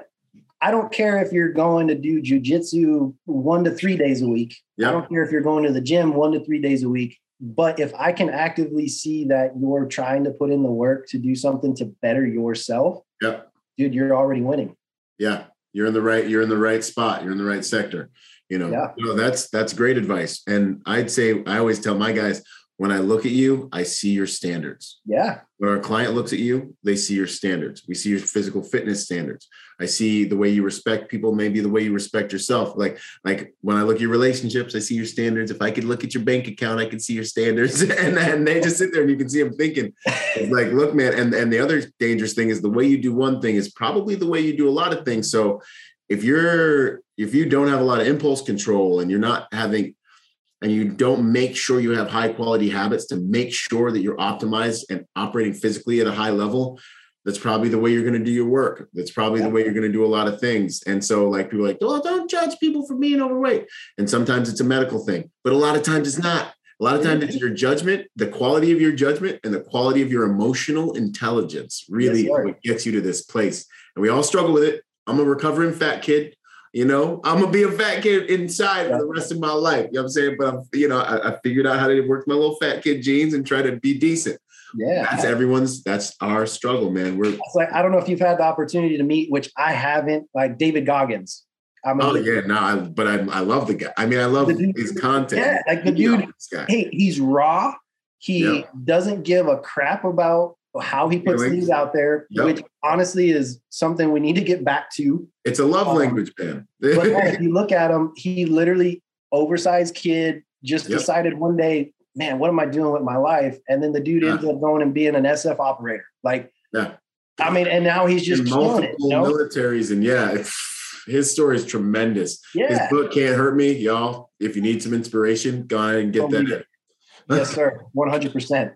I don't care if you're going to do jujitsu one to three days a week. Yep. I don't care if you're going to the gym one to three days a week. But if I can actively see that you're trying to put in the work to do something to better yourself, yeah, dude, you're already winning. Yeah, you're in the right. You're in the right spot. You're in the right sector. You know, yeah. know that's that's great advice. And I'd say I always tell my guys when I look at you, I see your standards. Yeah. When our client looks at you, they see your standards. We see your physical fitness standards. I see the way you respect people, maybe the way you respect yourself. Like, like when I look at your relationships, I see your standards. If I could look at your bank account, I can see your standards. and then they just sit there and you can see them thinking, like, look, man. And and the other dangerous thing is the way you do one thing is probably the way you do a lot of things. So if you're if you don't have a lot of impulse control and you're not having and you don't make sure you have high quality habits to make sure that you're optimized and operating physically at a high level that's probably the way you're going to do your work. That's probably the way you're going to do a lot of things. And so like people like oh don't judge people for being overweight. And sometimes it's a medical thing but a lot of times it's not. A lot of times it's mm-hmm. your judgment the quality of your judgment and the quality of your emotional intelligence really yes, what gets you to this place. And we all struggle with it. I'm a recovering fat kid you know, I'm gonna be a fat kid inside for the rest of my life. You know what I'm saying? But I'm, you know, I, I figured out how to work my little fat kid genes and try to be decent. Yeah. That's everyone's that's our struggle, man. We're it's like I don't know if you've had the opportunity to meet, which I haven't, like David Goggins. I'm oh yeah, no, I, but I, I love the guy. I mean, I love dude, his content. Yeah, like the dude. Hey, he's raw. He yeah. doesn't give a crap about how he puts things out there, yep. which honestly is something we need to get back to. It's a love um, language, man. but if you look at him, he literally oversized kid just yep. decided one day, man, what am I doing with my life? And then the dude yeah. ended up going and being an SF operator. Like, yeah. I mean, and now he's just multiple it, you know? militaries, and yeah, his story is tremendous. Yeah. His book can't hurt me, y'all. If you need some inspiration, go ahead and get that. yes, sir, one hundred percent.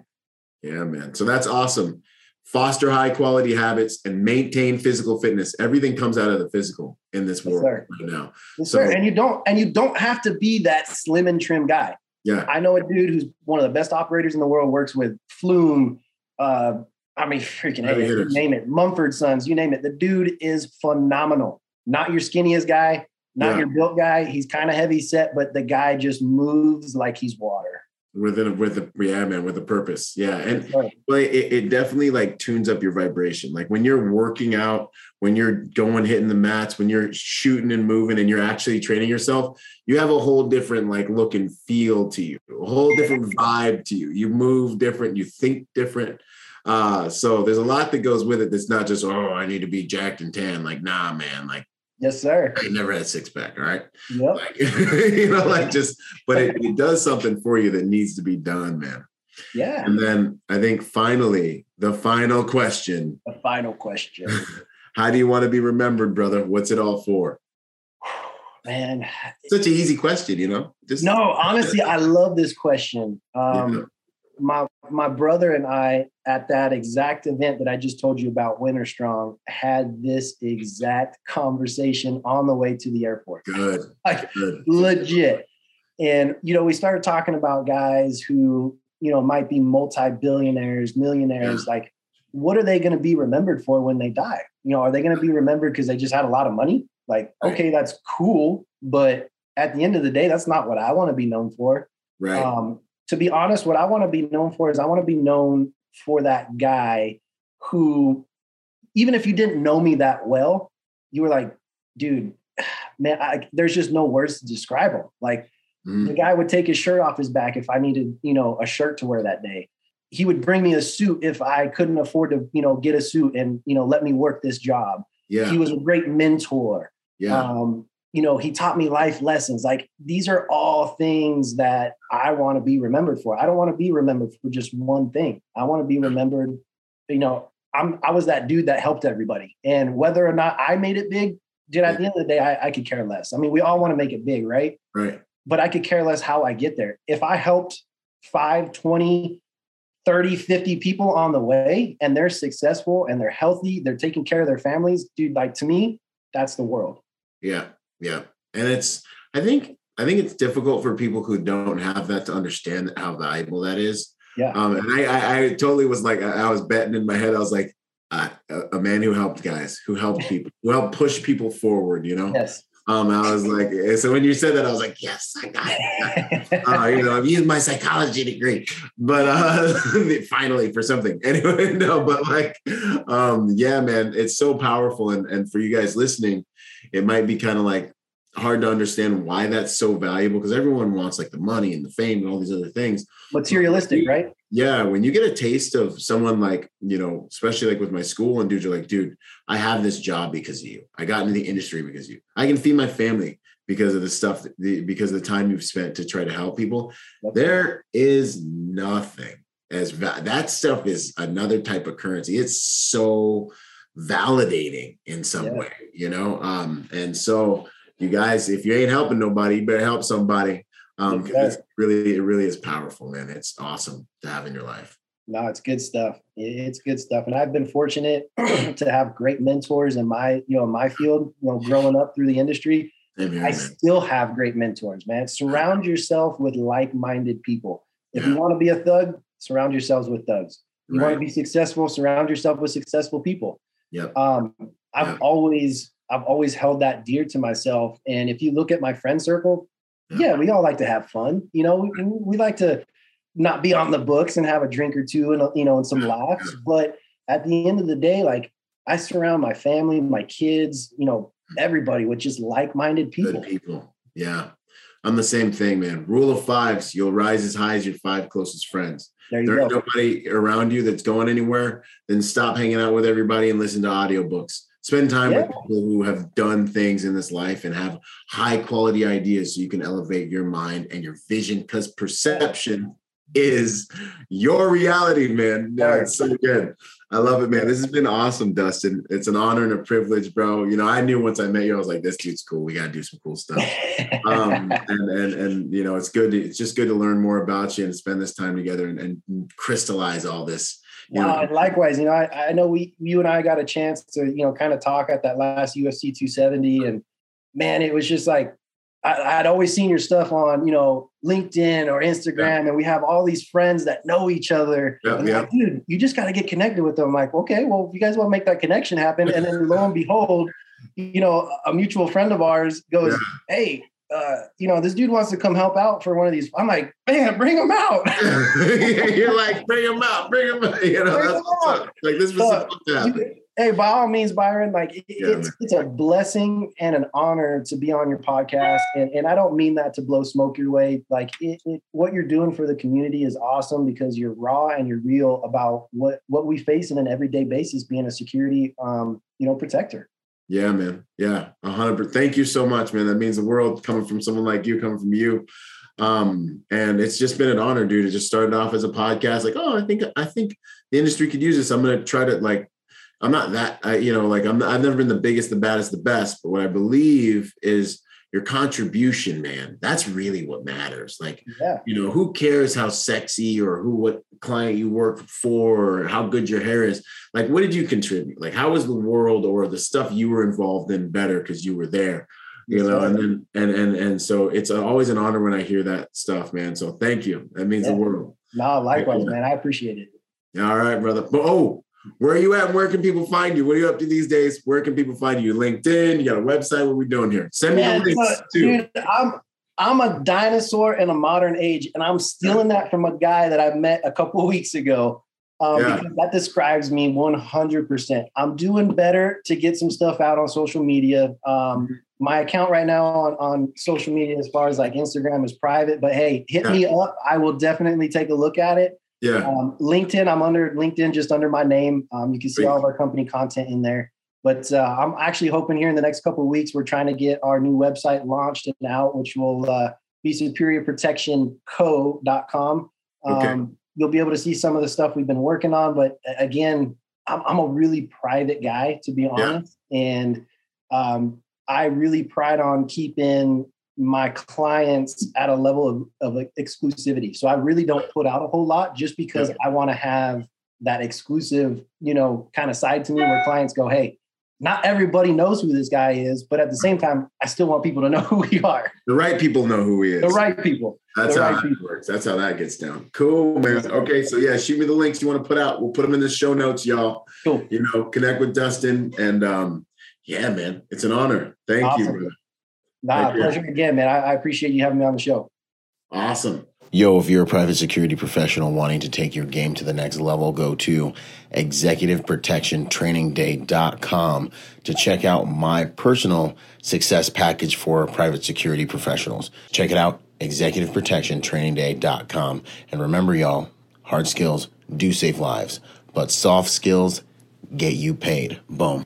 Yeah, man. So that's awesome. Foster high quality habits and maintain physical fitness. Everything comes out of the physical in this world yes, right now. Yes, so, sir. And you don't and you don't have to be that slim and trim guy. Yeah. I know a dude who's one of the best operators in the world, works with Flume. Uh, I mean, freaking hey, name it, Mumford Sons, you name it. The dude is phenomenal. Not your skinniest guy, not yeah. your built guy. He's kind of heavy set, but the guy just moves like he's water within a with a yeah man with a purpose yeah and right. but it, it definitely like tunes up your vibration like when you're working out when you're going hitting the mats when you're shooting and moving and you're actually training yourself you have a whole different like look and feel to you a whole different vibe to you you move different you think different uh so there's a lot that goes with it that's not just oh i need to be jacked and tan like nah man like Yes, sir. I never had six pack. All right. Yep. Like, you know, like just, but it, it does something for you that needs to be done, man. Yeah. And then I think finally, the final question. The final question. How do you want to be remembered, brother? What's it all for? Man, such an easy question, you know. Just no, honestly, I love this question. Um, my my brother and I at that exact event that I just told you about, Winter Strong, had this exact conversation on the way to the airport. Good. like Good. legit. And you know, we started talking about guys who you know might be multi-billionaires, millionaires. Like, what are they going to be remembered for when they die? You know, are they going to be remembered because they just had a lot of money? Like, Right. okay, that's cool, but at the end of the day, that's not what I want to be known for. Right. Um, to be honest, what I want to be known for is I want to be known for that guy who, even if you didn't know me that well, you were like, dude, man, I, there's just no words to describe him. Like Mhm. the guy would take his shirt off his back if I needed, you know, a shirt to wear that day. He would bring me a suit if I couldn't afford to, you know, get a suit and, you know, let me work this job. Yeah. He was a great mentor Yeah. um, you know, he taught me life lessons. Like these are all things that I want to be remembered for. I don't want to be remembered for just one thing. I want to be remembered, you know, I'm I was that dude that helped everybody. And whether or not I made it big, dude, at the end of the day, I, I could care less. I mean, we all want to make it big, right? Right. But I could care less how I get there. If I helped 5, 20, 30, 50 people on the way and they're successful and they're healthy, they're taking care of their families, dude, like to me, that's the world. Yeah. Yeah. And it's, I think, I think it's difficult for people who don't have that to understand how valuable that is. Yeah. Um, and I, I, I totally was like, I, I was betting in my head. I was like, uh, a, a man who helped guys, who helped people, who helped push people forward. You know. Yes. Um, I was like, so when you said that, I was like, yes, I got it. uh, you know, I've used my psychology degree, but uh, finally for something. Anyway, no, but like, um, yeah, man, it's so powerful, and and for you guys listening, it might be kind of like hard to understand why that's so valuable because everyone wants like the money and the fame and all these other things. Materialistic, right? Yeah, when you get a taste of someone like, you know, especially like with my school and dudes are like, dude, I have this job because of you. I got into the industry because of you. I can feed my family because of the stuff, the, because of the time you've spent to try to help people. Yep. There is nothing as va- that stuff is another type of currency. It's so validating in some Yeah. way, you know? Um, and so you guys, if you ain't helping nobody, you better help somebody. Um, it's really, it really is powerful, man. It's awesome to have in your life. No, it's good stuff. It's good stuff, and I've been fortunate to have great mentors in my, you know, in my field. You know, growing up through the industry, here, I man. still have great mentors. Man, surround yourself with like-minded people. If you want to be a thug, surround yourselves with thugs. You want to be successful, surround yourself with successful people. Yep. Um, I've Yeah. always, I've always held that dear to myself. And if you look at my friend circle, Yeah. yeah, we all like to have fun. You know, we, we like to not be on the books and have a drink or two and you know and some laughs. But at the end of the day, like I surround my family, my kids, you know, everybody with just like-minded people. Good people. Yeah. I'm the same thing, man. Rule of fives, you'll rise as high as your five closest friends. There There ain't nobody around you that's going anywhere, then stop hanging out with everybody and listen to audiobooks. Spend time with people who have done things in this life and have high quality ideas so you can elevate your mind and your vision because perception is your reality, man. It's so good. I love it, man. This has been awesome, Dustin. It's an honor and a privilege, bro. You know, I knew once I met you, I was like, this dude's cool. We got to do some cool stuff. um, and and and you know, it's good. To, it's just good to learn more about you and spend this time together and, and crystallize all this. You know, likewise, you know, I, I know we, you and I got a chance to, you know, kind of talk at that last UFC 270, and man, it was just like I, I'd always seen your stuff on, you know, LinkedIn or Instagram, and we have all these friends that know each other. Yeah, yeah. like, dude, you just got to get connected with them. I'm like, okay, well, if you guys want to make that connection happen, and then lo and behold, you know, a mutual friend of ours goes, hey. Uh, you know, this dude wants to come help out for one of these. I'm like, man, bring him out. You're like, bring him out, bring him out. You know, Bring that's 'em what's out. up. Like this was Uh, supposed to happen. Hey, by all means, Byron, like it- Yeah, it's man. it's a blessing and an honor to be on your podcast. And, and I don't mean that to blow smoke your way. Like it, it, what you're doing for the community is awesome because you're raw and you're real about what what we face on an everyday basis, being a security um, you know, protector. Yeah, man. Yeah, a hundred. percent. Thank you so much, man. That means the world coming from someone like you, coming from you. Um, and it's just been an honor, dude, to just start off as a podcast. Like, oh, I think I think the industry could use this. I'm gonna try to like. I'm not that, I, you know, like I'm. I've never been the biggest, the baddest, the best. But what I believe is your contribution, man. That's really what matters. Like, Yeah. you know, who cares how sexy or who what client you work for or how good your hair is? Like, what did you contribute? Like, how was the world or the stuff you were involved in better because you were there? You know, and then and and and so it's always an honor when I hear that stuff, man. So thank you. That means Yeah. the world. No, likewise, man. I appreciate it. All right, brother. But oh, where are you at? Where can people find you? What are you up to these days? Where can people find you? LinkedIn? You got a website? What are we doing here? Send me Man, the links too. dude, I'm I'm a dinosaur in a modern age, and I'm stealing that from a guy that I met a couple of weeks ago. Um, Yeah. because that describes me 100%. I'm doing better to get some stuff out on social media. Um, my account right now on, on social media, as far as like Instagram, is private. But hey, hit me up. I will definitely take a look at it. Yeah. Um, LinkedIn, I'm under LinkedIn just under my name. Um, you can see Great. all of our company content in there. But uh, I'm actually hoping here in the next couple of weeks, we're trying to get our new website launched and out, which will uh, be superiorprotectionco.com. Um, Okay. You'll be able to see some of the stuff we've been working on. But again, I'm, I'm a really private guy, to be honest. And um, I really pride on keeping my clients at a level of, of exclusivity. So I really don't put out a whole lot just because I want to have that exclusive, you know, kind of side to me where clients go, hey, not everybody knows who this guy is, but at the same time, I still want people to know who we are. The right people know who he is. The right people. That's the how right that people. works. That's how that gets down. Cool, man. Okay, so yeah, shoot me the links you want to put out. We'll put them in the show notes, y'all. Cool. You know, connect with Dustin, and um, yeah, man, it's an honor. Thank you, brother. Nah, Thank you. pleasure again, man. I, I appreciate you having me on the show. Awesome. Yo, if you're a private security professional wanting to take your game to the next level, go to executiveprotectiontrainingday.com to check out my personal success package for private security professionals. Check it out, executiveprotectiontrainingday.com. And remember, y'all, hard skills do save lives, but soft skills get you paid. Boom.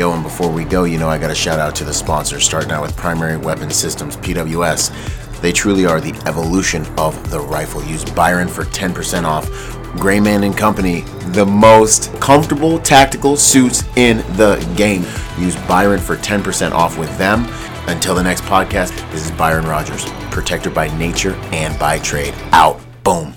Yo, and before we go, you know, I got a shout out to the sponsors, starting out with Primary Weapon Systems, PWS. They truly are the evolution of the rifle. Use Byron for 10% off. Grayman and Company, the most comfortable tactical suits in the game. Use Byron for 10% off with them. Until the next podcast, this is Byron Rogers, protector by nature and by trade. Out. Boom.